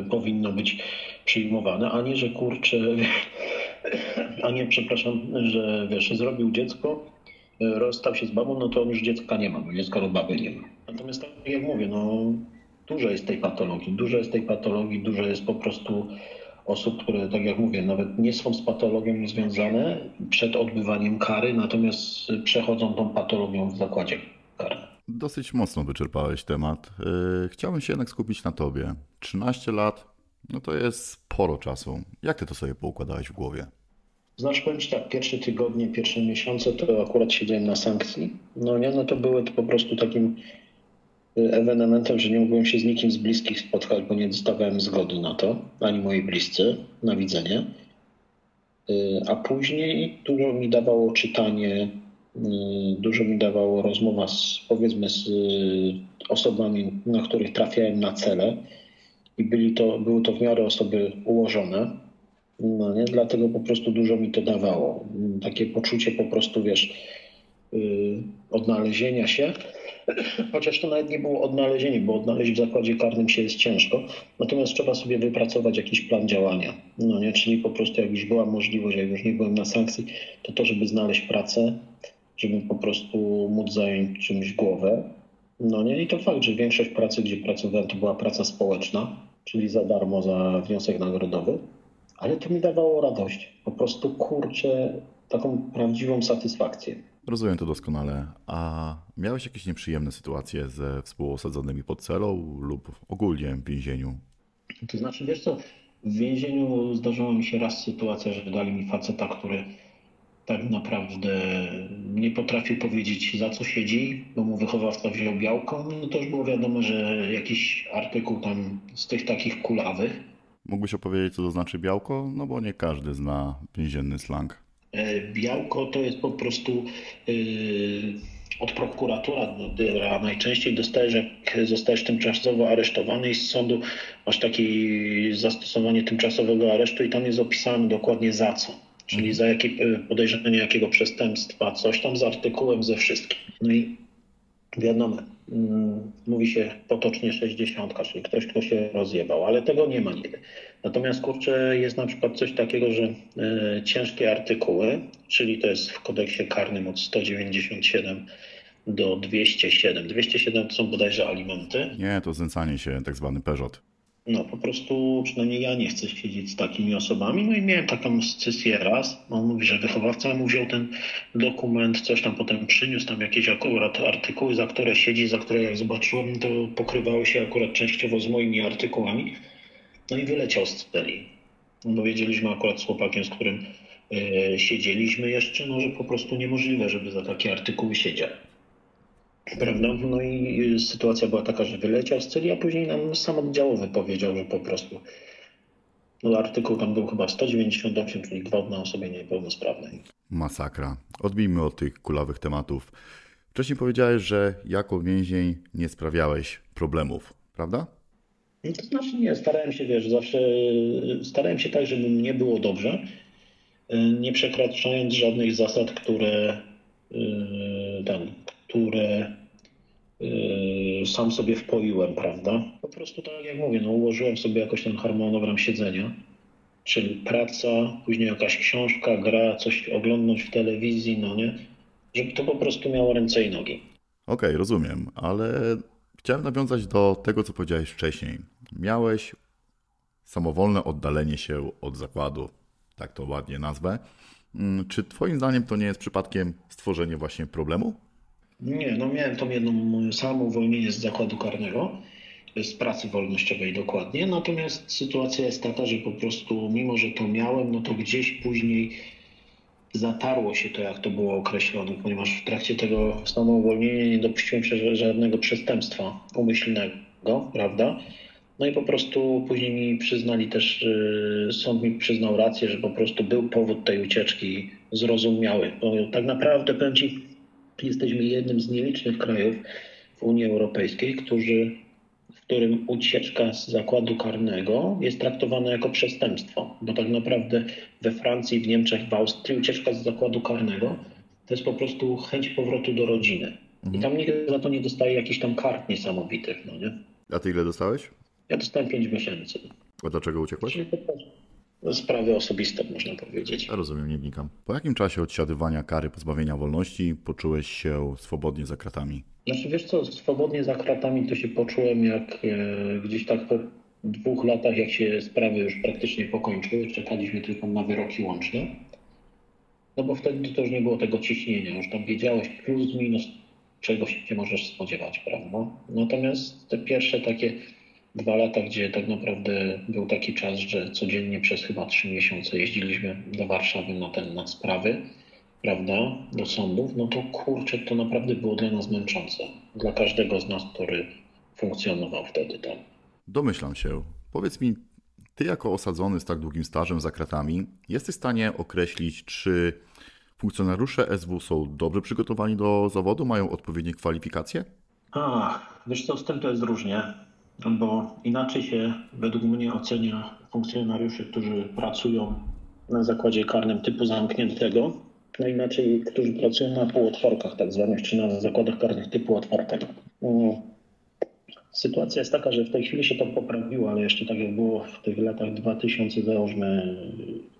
y, powinno być przyjmowane, a nie, że kurczę, *laughs* a nie, przepraszam, że wiesz, zrobił dziecko, y, rozstał się z babą, no to on już dziecka nie ma, bo dziecka do baby nie ma. Natomiast tak jak mówię, no dużo jest tej patologii, dużo jest tej patologii, dużo jest po prostu osób, które, tak jak mówię, nawet nie są z patologią związane przed odbywaniem kary, natomiast przechodzą tą patologią w zakładzie karnym. Dosyć mocno wyczerpałeś temat. Yy, chciałbym się jednak skupić na tobie. 13 lat, no to jest sporo czasu. Jak ty to sobie poukładałeś w głowie? Znaczy powiem Ci tak, pierwsze tygodnie, pierwsze miesiące to akurat siedziałem na sankcji. No nie, no to były to po prostu takim y, ewenementem, że nie mogłem się z nikim z bliskich spotkać, bo nie dostawałem zgody na to, ani moi bliscy, na widzenie. Y, a później dużo mi dawało czytanie Y, dużo mi dawało rozmowa z, powiedzmy, z y, osobami, na których trafiałem na cele i byli to, były to w miarę osoby ułożone. No nie? Dlatego po prostu dużo mi to dawało. Takie poczucie po prostu, wiesz, odnalezienia się. Chociaż to nawet nie było odnalezienie, bo odnaleźć w zakładzie karnym się jest ciężko. Natomiast trzeba sobie wypracować jakiś plan działania. No nie? Czyli po prostu jak już była możliwość, jak już nie byłem na sankcji, to to, żeby znaleźć pracę, żeby po prostu móc zająć czymś głowę. No nie, i to fakt, że większość pracy, gdzie pracowałem, to była praca społeczna, czyli za darmo, za wniosek nagrodowy, ale to mi dawało radość. Po prostu kurczę, taką prawdziwą satysfakcję. Rozumiem to doskonale. A miałeś jakieś nieprzyjemne sytuacje ze współosadzonymi pod celą lub ogólnie w więzieniu? To znaczy, wiesz co, w więzieniu zdarzyła mi się raz sytuacja, że dali mi faceta, który tak naprawdę nie potrafił powiedzieć za co siedzi, bo mu wychowawca wziął białko, no to już było wiadomo, że jakiś artykuł tam z tych takich kulawych. Mógłbyś opowiedzieć, co to znaczy białko? No bo nie każdy zna więzienny slang. E, białko to jest po prostu yy, od prokuratura, najczęściej dostajesz, jak zostajesz tymczasowo aresztowany i z sądu masz takie zastosowanie tymczasowego aresztu i tam jest opisane dokładnie za co czyli za jakie, podejrzenie jakiego przestępstwa, coś tam z artykułem, ze wszystkim. No i wiadomo, mm, mówi się potocznie 60, czyli ktoś, kto się rozjebał, ale tego nie ma nigdy. Natomiast kurczę, jest na przykład coś takiego, że y, ciężkie artykuły, czyli to jest w kodeksie karnym od 197 do 207. 207 to są bodajże alimenty. Nie, to znęcanie się, tak zwany peżot. No po prostu przynajmniej ja nie chcę siedzieć z takimi osobami. No i miałem taką scysję raz. On mówi, że wychowawca mu wziął ten dokument, coś tam potem przyniósł, tam jakieś akurat artykuły, za które siedzi, za które jak zobaczyłem, to pokrywały się akurat częściowo z moimi artykułami. No i wyleciał z celi. No wiedzieliśmy akurat z chłopakiem, z którym yy, siedzieliśmy jeszcze, no że po prostu niemożliwe, żeby za takie artykuły siedział. Prawda? No i sytuacja była taka, że wyleciał z celi, a później nam sam oddziałowy powiedział, że po prostu no artykuł tam był chyba 198, czyli gwałt na osobie niepełnosprawnej. Masakra. Odbijmy od tych kulawych tematów. Wcześniej powiedziałeś, że jako więzień nie sprawiałeś problemów, prawda? No to znaczy nie, starałem się, wiesz, zawsze starałem się tak, żeby mnie było dobrze, nie przekraczając żadnych zasad, które yy, tam, które sam sobie wpoiłem, prawda? Po prostu tak jak mówię, no ułożyłem sobie jakoś ten harmonogram siedzenia, czyli praca, później jakaś książka, gra, coś oglądnąć w telewizji, no nie? Żeby to po prostu miało ręce i nogi. Okej, okay, rozumiem, ale chciałem nawiązać do tego, co powiedziałeś wcześniej. Miałeś samowolne oddalenie się od zakładu, tak to ładnie nazwę. Mm, czy Twoim zdaniem to nie jest przypadkiem stworzenie właśnie problemu? Nie, no miałem tą jedną samo uwolnienie z zakładu karnego, z pracy wolnościowej dokładnie. Natomiast sytuacja jest taka, że po prostu mimo, że to miałem, no to gdzieś później zatarło się to, jak to było określone, ponieważ w trakcie tego samouwolnienia nie dopuściłem się żadnego przestępstwa umyślnego, prawda? No i po prostu później mi przyznali też, sąd mi przyznał rację, że po prostu był powód tej ucieczki zrozumiały. Bo tak naprawdę powiem Ci, Jesteśmy jednym z nielicznych krajów w Unii Europejskiej, którzy, w którym ucieczka z zakładu karnego jest traktowana jako przestępstwo. Bo tak naprawdę we Francji, w Niemczech, w Austrii ucieczka z zakładu karnego to jest po prostu chęć powrotu do rodziny. I tam nikt za to nie dostaje jakichś tam kart niesamowitych, no nie? A ty ile dostałeś? Ja dostałem 5 miesięcy. A dlaczego uciekłeś? Sprawy osobiste, można powiedzieć. Rozumiem, nie wnikam. Po jakim czasie odsiadywania kary pozbawienia wolności poczułeś się swobodnie za kratami? Znaczy, wiesz co, swobodnie za kratami to się poczułem jak e, gdzieś tak po dwóch latach, jak się sprawy już praktycznie pokończyły, czekaliśmy tylko na wyroki łączne. No bo wtedy to już nie było tego ciśnienia, już tam wiedziałeś plus minus, czego się możesz spodziewać, prawda? Natomiast te pierwsze takie dwa lata, gdzie tak naprawdę był taki czas, że codziennie przez chyba trzy miesiące jeździliśmy do Warszawy na ten na sprawy, prawda, do sądów, no to kurczę, to naprawdę było dla nas męczące. Dla każdego z nas, który funkcjonował wtedy tam. Domyślam się. Powiedz mi, ty jako osadzony z tak długim stażem za kratami, jesteś w stanie określić, czy funkcjonariusze SW są dobrze przygotowani do zawodu, mają odpowiednie kwalifikacje? A, wiesz co, z tym to jest różnie bo inaczej się według mnie ocenia funkcjonariuszy, którzy pracują na zakładzie karnym typu zamkniętego, no inaczej, którzy pracują na półotworkach tak zwanych, czy na zakładach karnych typu otwartego. No, sytuacja jest taka, że w tej chwili się to poprawiło, ale jeszcze tak jak było w tych latach 2000, załóżmy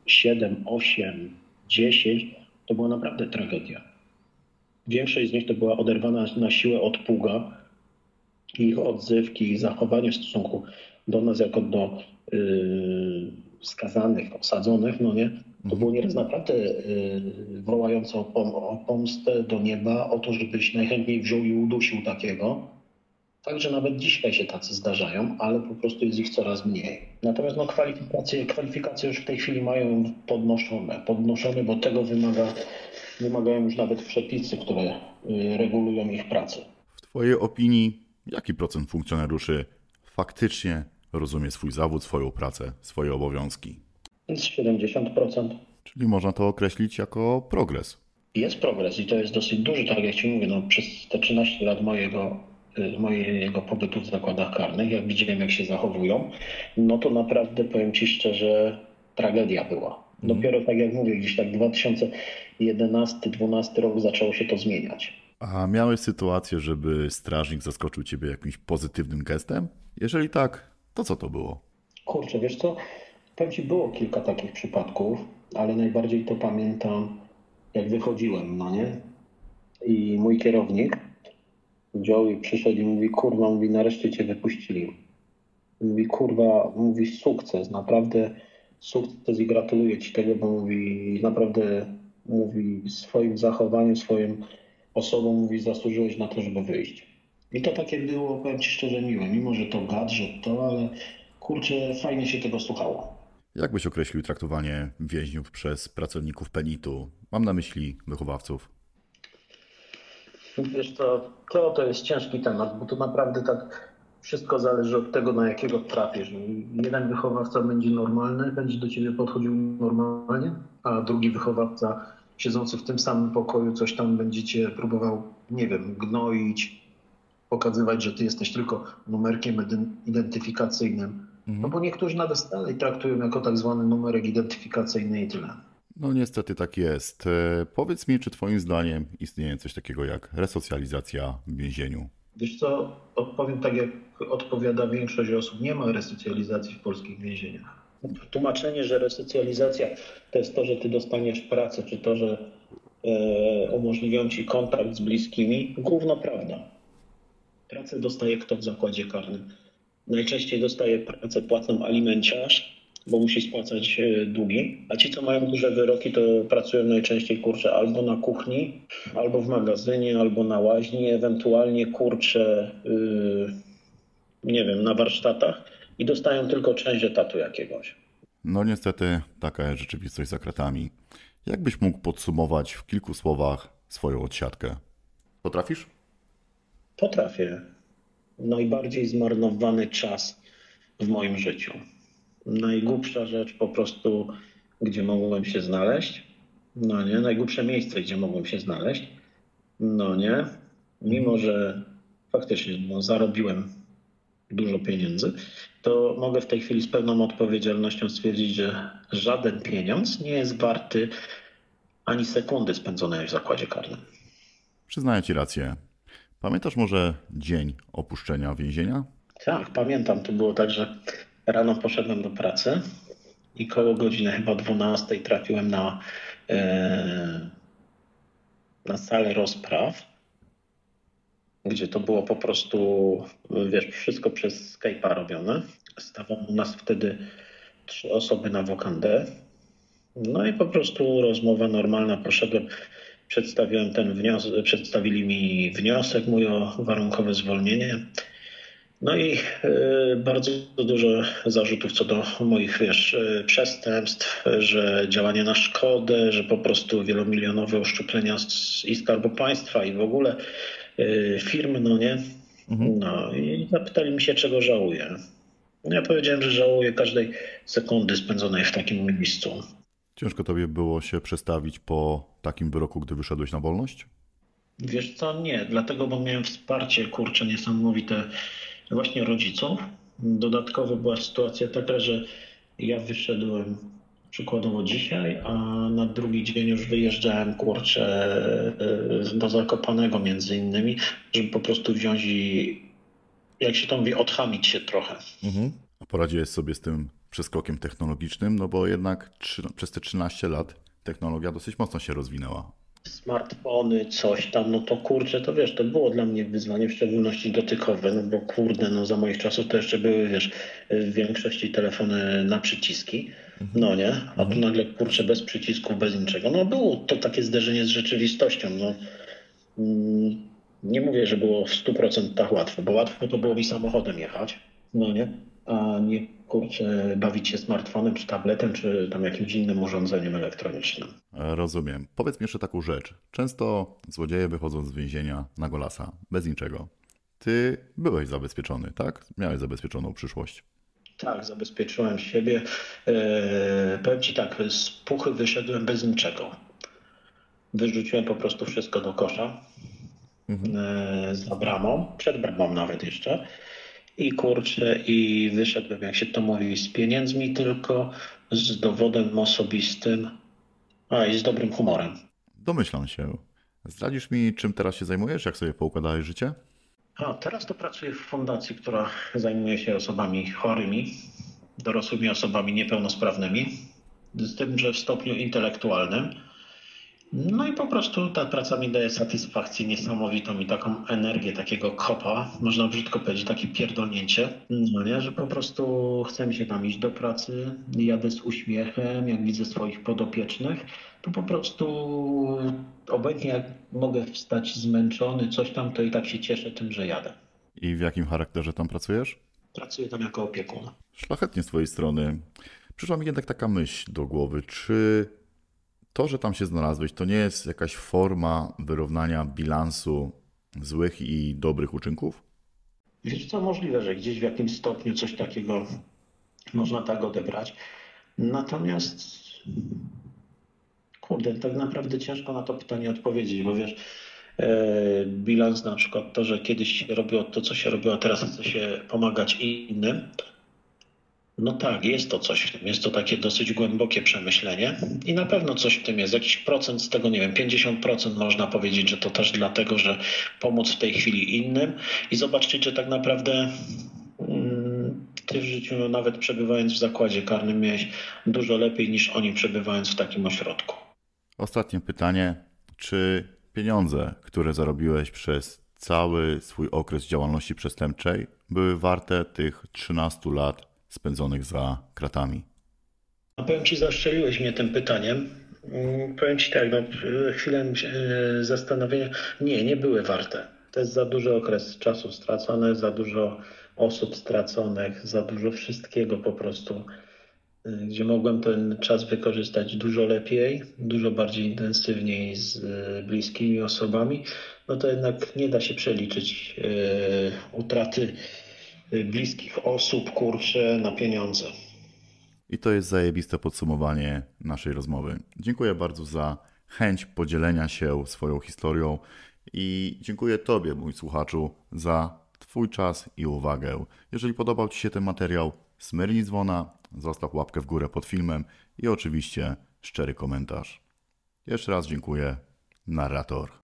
7, 8, 10, to była naprawdę tragedia. Większość z nich to była oderwana na siłę od pługa, ich odzywki, ich zachowanie w stosunku do nas jako do yy, skazanych, osadzonych, no nie, to było nieraz naprawdę yy, wołające o, pom o pomstę do nieba, o to, żebyś najchętniej wziął i udusił takiego. Także nawet dzisiaj się tacy zdarzają, ale po prostu jest ich coraz mniej. Natomiast no, kwalifikacje, kwalifikacje już w tej chwili mają podnoszone, podnoszone, bo tego wymaga, wymagają już nawet przepisy, które yy, regulują ich pracę. W Twojej opinii jaki procent funkcjonariuszy faktycznie rozumie swój zawód, swoją pracę, swoje obowiązki? 70%. Czyli można to określić jako progres. Jest progres i to jest dosyć duży, tak jak Ci mówię, no, przez te 13 lat mojego, y, mojego pobytu w zakładach karnych, jak widziałem jak się zachowują, no to naprawdę powiem Ci szczerze, tragedia była. Dopiero tak jak mówię, gdzieś tak 2011-2012 rok zaczęło się to zmieniać. A miałeś sytuację, żeby strażnik zaskoczył ciebie jakimś pozytywnym gestem? Jeżeli tak, to co to było? Kurczę, wiesz co, powiem Ci, było kilka takich przypadków, ale najbardziej to pamiętam, jak wychodziłem, no nie? I mój kierownik wziął i przyszedł i mówi, kurwa, mówi, nareszcie Cię wypuścili. Mówi, kurwa, mówi, sukces, naprawdę sukces i gratuluję Ci tego, bo mówi, naprawdę, mówi, swoim zachowaniem, swoim osobą, mówi, zasłużyłeś na to, żeby wyjść. I to takie było, powiem Ci szczerze, miłe, mimo że to gadżet, to, ale kurczę, fajnie się tego słuchało. Jak byś określił traktowanie więźniów przez pracowników Penitu? Mam na myśli wychowawców. Wiesz to, to, to jest ciężki temat, bo to naprawdę tak wszystko zależy od tego, na jakiego trafisz. Jeden wychowawca będzie normalny, będzie do ciebie podchodził normalnie, a drugi wychowawca siedzący w tym samym pokoju coś tam będzie cię próbował, nie wiem, gnoić, pokazywać, że ty jesteś tylko numerkiem identyfikacyjnym. No bo niektórzy nawet dalej traktują jako tak zwany numerek identyfikacyjny i tyle. No niestety tak jest. E, powiedz mi, czy twoim zdaniem istnieje coś takiego jak resocjalizacja w więzieniu? Wiesz co, odpowiem tak jak odpowiada większość osób. Nie ma resocjalizacji w polskich więzieniach. Tłumaczenie, że resocjalizacja to jest to, że ty dostaniesz pracę, czy to, że e, umożliwią ci kontakt z bliskimi, główna prawda. Pracę dostaje kto w zakładzie karnym. Najczęściej dostaje pracę płacą alimenciarz, bo musi spłacać e, długi. A ci, co mają duże wyroki, to pracują najczęściej kurczę albo na kuchni, albo w magazynie, albo na łaźni, ewentualnie kurczę, yy, nie wiem, na warsztatach i dostają tylko część etatu jakiegoś. No niestety taka jest rzeczywistość za kratami. Jak byś mógł podsumować w kilku słowach swoją odsiadkę? Potrafisz? Potrafię. Najbardziej zmarnowany czas w moim życiu. Najgłupsza rzecz po prostu, gdzie mogłem się znaleźć. No nie, najgłupsze miejsce, gdzie mogłem się znaleźć. No nie, mimo że faktycznie no, zarobiłem dużo pieniędzy, to mogę w tej chwili z pełną odpowiedzialnością stwierdzić, że żaden pieniądz nie jest warty ani sekundy spędzonej w zakładzie karnym. Przyznaję Ci rację. Pamiętasz może dzień opuszczenia więzienia? Tak, pamiętam. To było tak, że rano poszedłem do pracy i koło godziny chyba 12 trafiłem na, e, na salę rozpraw, gdzie to było po prostu, wiesz, wszystko przez Skype'a robione. Stawało u nas wtedy trzy osoby na wokandę. No i po prostu rozmowa normalna. Poszedłem, przedstawiłem ten wniosek, przedstawili mi wniosek mój o warunkowe zwolnienie. No i y, bardzo dużo zarzutów co do moich wiesz, y, przestępstw, że działanie na szkodę, że po prostu wielomilionowe uszczuplenia z, i skarbu państwa i w ogóle y, firmy, no nie. Mhm. No i zapytali mi się, czego żałuję. No ja powiedziałem, że żałuję każdej sekundy spędzonej w takim miejscu. Ciężko tobie było się przestawić po takim wyroku, gdy wyszedłeś na wolność? Wiesz co, nie, dlatego, bo miałem wsparcie, kurczę, niesamowite właśnie rodziców. Dodatkowo była sytuacja taka, że ja wyszedłem przykładowo dzisiaj, a na drugi dzień już wyjeżdżałem, kurczę, e, do Zakopanego między innymi, żeby po prostu wziąć i, jak się to mówi, odchamić się trochę. Mhm. A poradziłeś sobie z tym przeskokiem technologicznym, no bo jednak przez te 13 lat technologia dosyć mocno się rozwinęła smartfony, coś tam, no to kurczę, to wiesz, to było dla mnie wyzwanie, w szczególności dotykowe, no bo kurde, no za moich czasów to jeszcze były, wiesz, w większości telefony na przyciski, no nie, a tu nagle kurczę bez przycisków, bez niczego, no było to takie zderzenie z rzeczywistością, no. Mm, nie mówię, że było w 100% łatwo, bo łatwo to było mi samochodem jechać, no nie, a nie kurczę, bawić się smartfonem, czy tabletem, czy tam jakimś innym urządzeniem elektronicznym. Rozumiem. Powiedz mi jeszcze taką rzecz. Często złodzieje wychodzą z więzienia na golasa, bez niczego. Ty byłeś zabezpieczony, tak? Miałeś zabezpieczoną przyszłość. Tak, zabezpieczyłem siebie. Eee, powiem Ci tak, z puchy wyszedłem bez niczego. Wyrzuciłem po prostu wszystko do kosza. Mhm. Eee, za bramą, przed bramą nawet jeszcze i kurczę, i wyszedłem, jak się to mówi, z pieniędzmi tylko, z dowodem osobistym, a i z dobrym humorem. Domyślam się. Zdradzisz mi, czym teraz się zajmujesz, jak sobie poukładałeś życie? A teraz to pracuję w fundacji, która zajmuje się osobami chorymi, dorosłymi osobami niepełnosprawnymi, z tym, że w stopniu intelektualnym. No i po prostu ta praca mi daje satysfakcję niesamowitą i taką energię, takiego kopa, można brzydko powiedzieć, takie pierdolnięcie, no nie, że po prostu chcę mi się tam iść do pracy, jadę z uśmiechem, jak widzę swoich podopiecznych, to po prostu obojętnie jak mogę wstać zmęczony, coś tam, to i tak się cieszę tym, że jadę. I w jakim charakterze tam pracujesz? Pracuję tam jako opiekun. Szlachetnie z Twojej strony. Przyszła mi jednak taka myśl do głowy. Czy to, że tam się znalazłeś, to nie jest jakaś forma wyrównania bilansu złych i dobrych uczynków? Wiesz co, możliwe, że gdzieś w jakimś stopniu coś takiego można tak odebrać. Natomiast kurde, tak naprawdę ciężko na to pytanie odpowiedzieć, bo wiesz, e, bilans na przykład to, że kiedyś się robiło to, co się robiło, a teraz chce się pomagać innym, no tak, jest to coś w tym. Jest to takie dosyć głębokie przemyślenie i na pewno coś w tym jest. Jakiś procent z tego, nie wiem, 50% można powiedzieć, że to też dlatego, że pomóc w tej chwili innym i zobaczyć, że tak naprawdę mm, ty w życiu, no nawet przebywając w zakładzie karnym, miałeś dużo lepiej niż oni przebywając w takim ośrodku. Ostatnie pytanie. Czy pieniądze, które zarobiłeś przez cały swój okres działalności przestępczej, były warte tych 13 lat spędzonych za kratami? No powiem Ci, zastrzeliłeś mnie tym pytaniem. Mm, Powiem Ci tak, no, chwilę e, zastanowienia. Nie, nie były warte. To jest za duży okres czasu stracony, za dużo osób straconych, za dużo wszystkiego po prostu, e, gdzie mogłem ten czas wykorzystać dużo lepiej, dużo bardziej intensywniej z e, bliskimi osobami, no to jednak nie da się przeliczyć utraty bliskich osób, kurczę, na pieniądze. I to jest zajebiste podsumowanie naszej rozmowy. Dziękuję bardzo za chęć podzielenia się swoją historią i dziękuję Tobie, mój słuchaczu, za Twój czas i uwagę. Jeżeli podobał Ci się ten materiał, smyrnij dzwona, zostaw łapkę w górę pod filmem i oczywiście szczery komentarz. Jeszcze raz dziękuję. Narrator.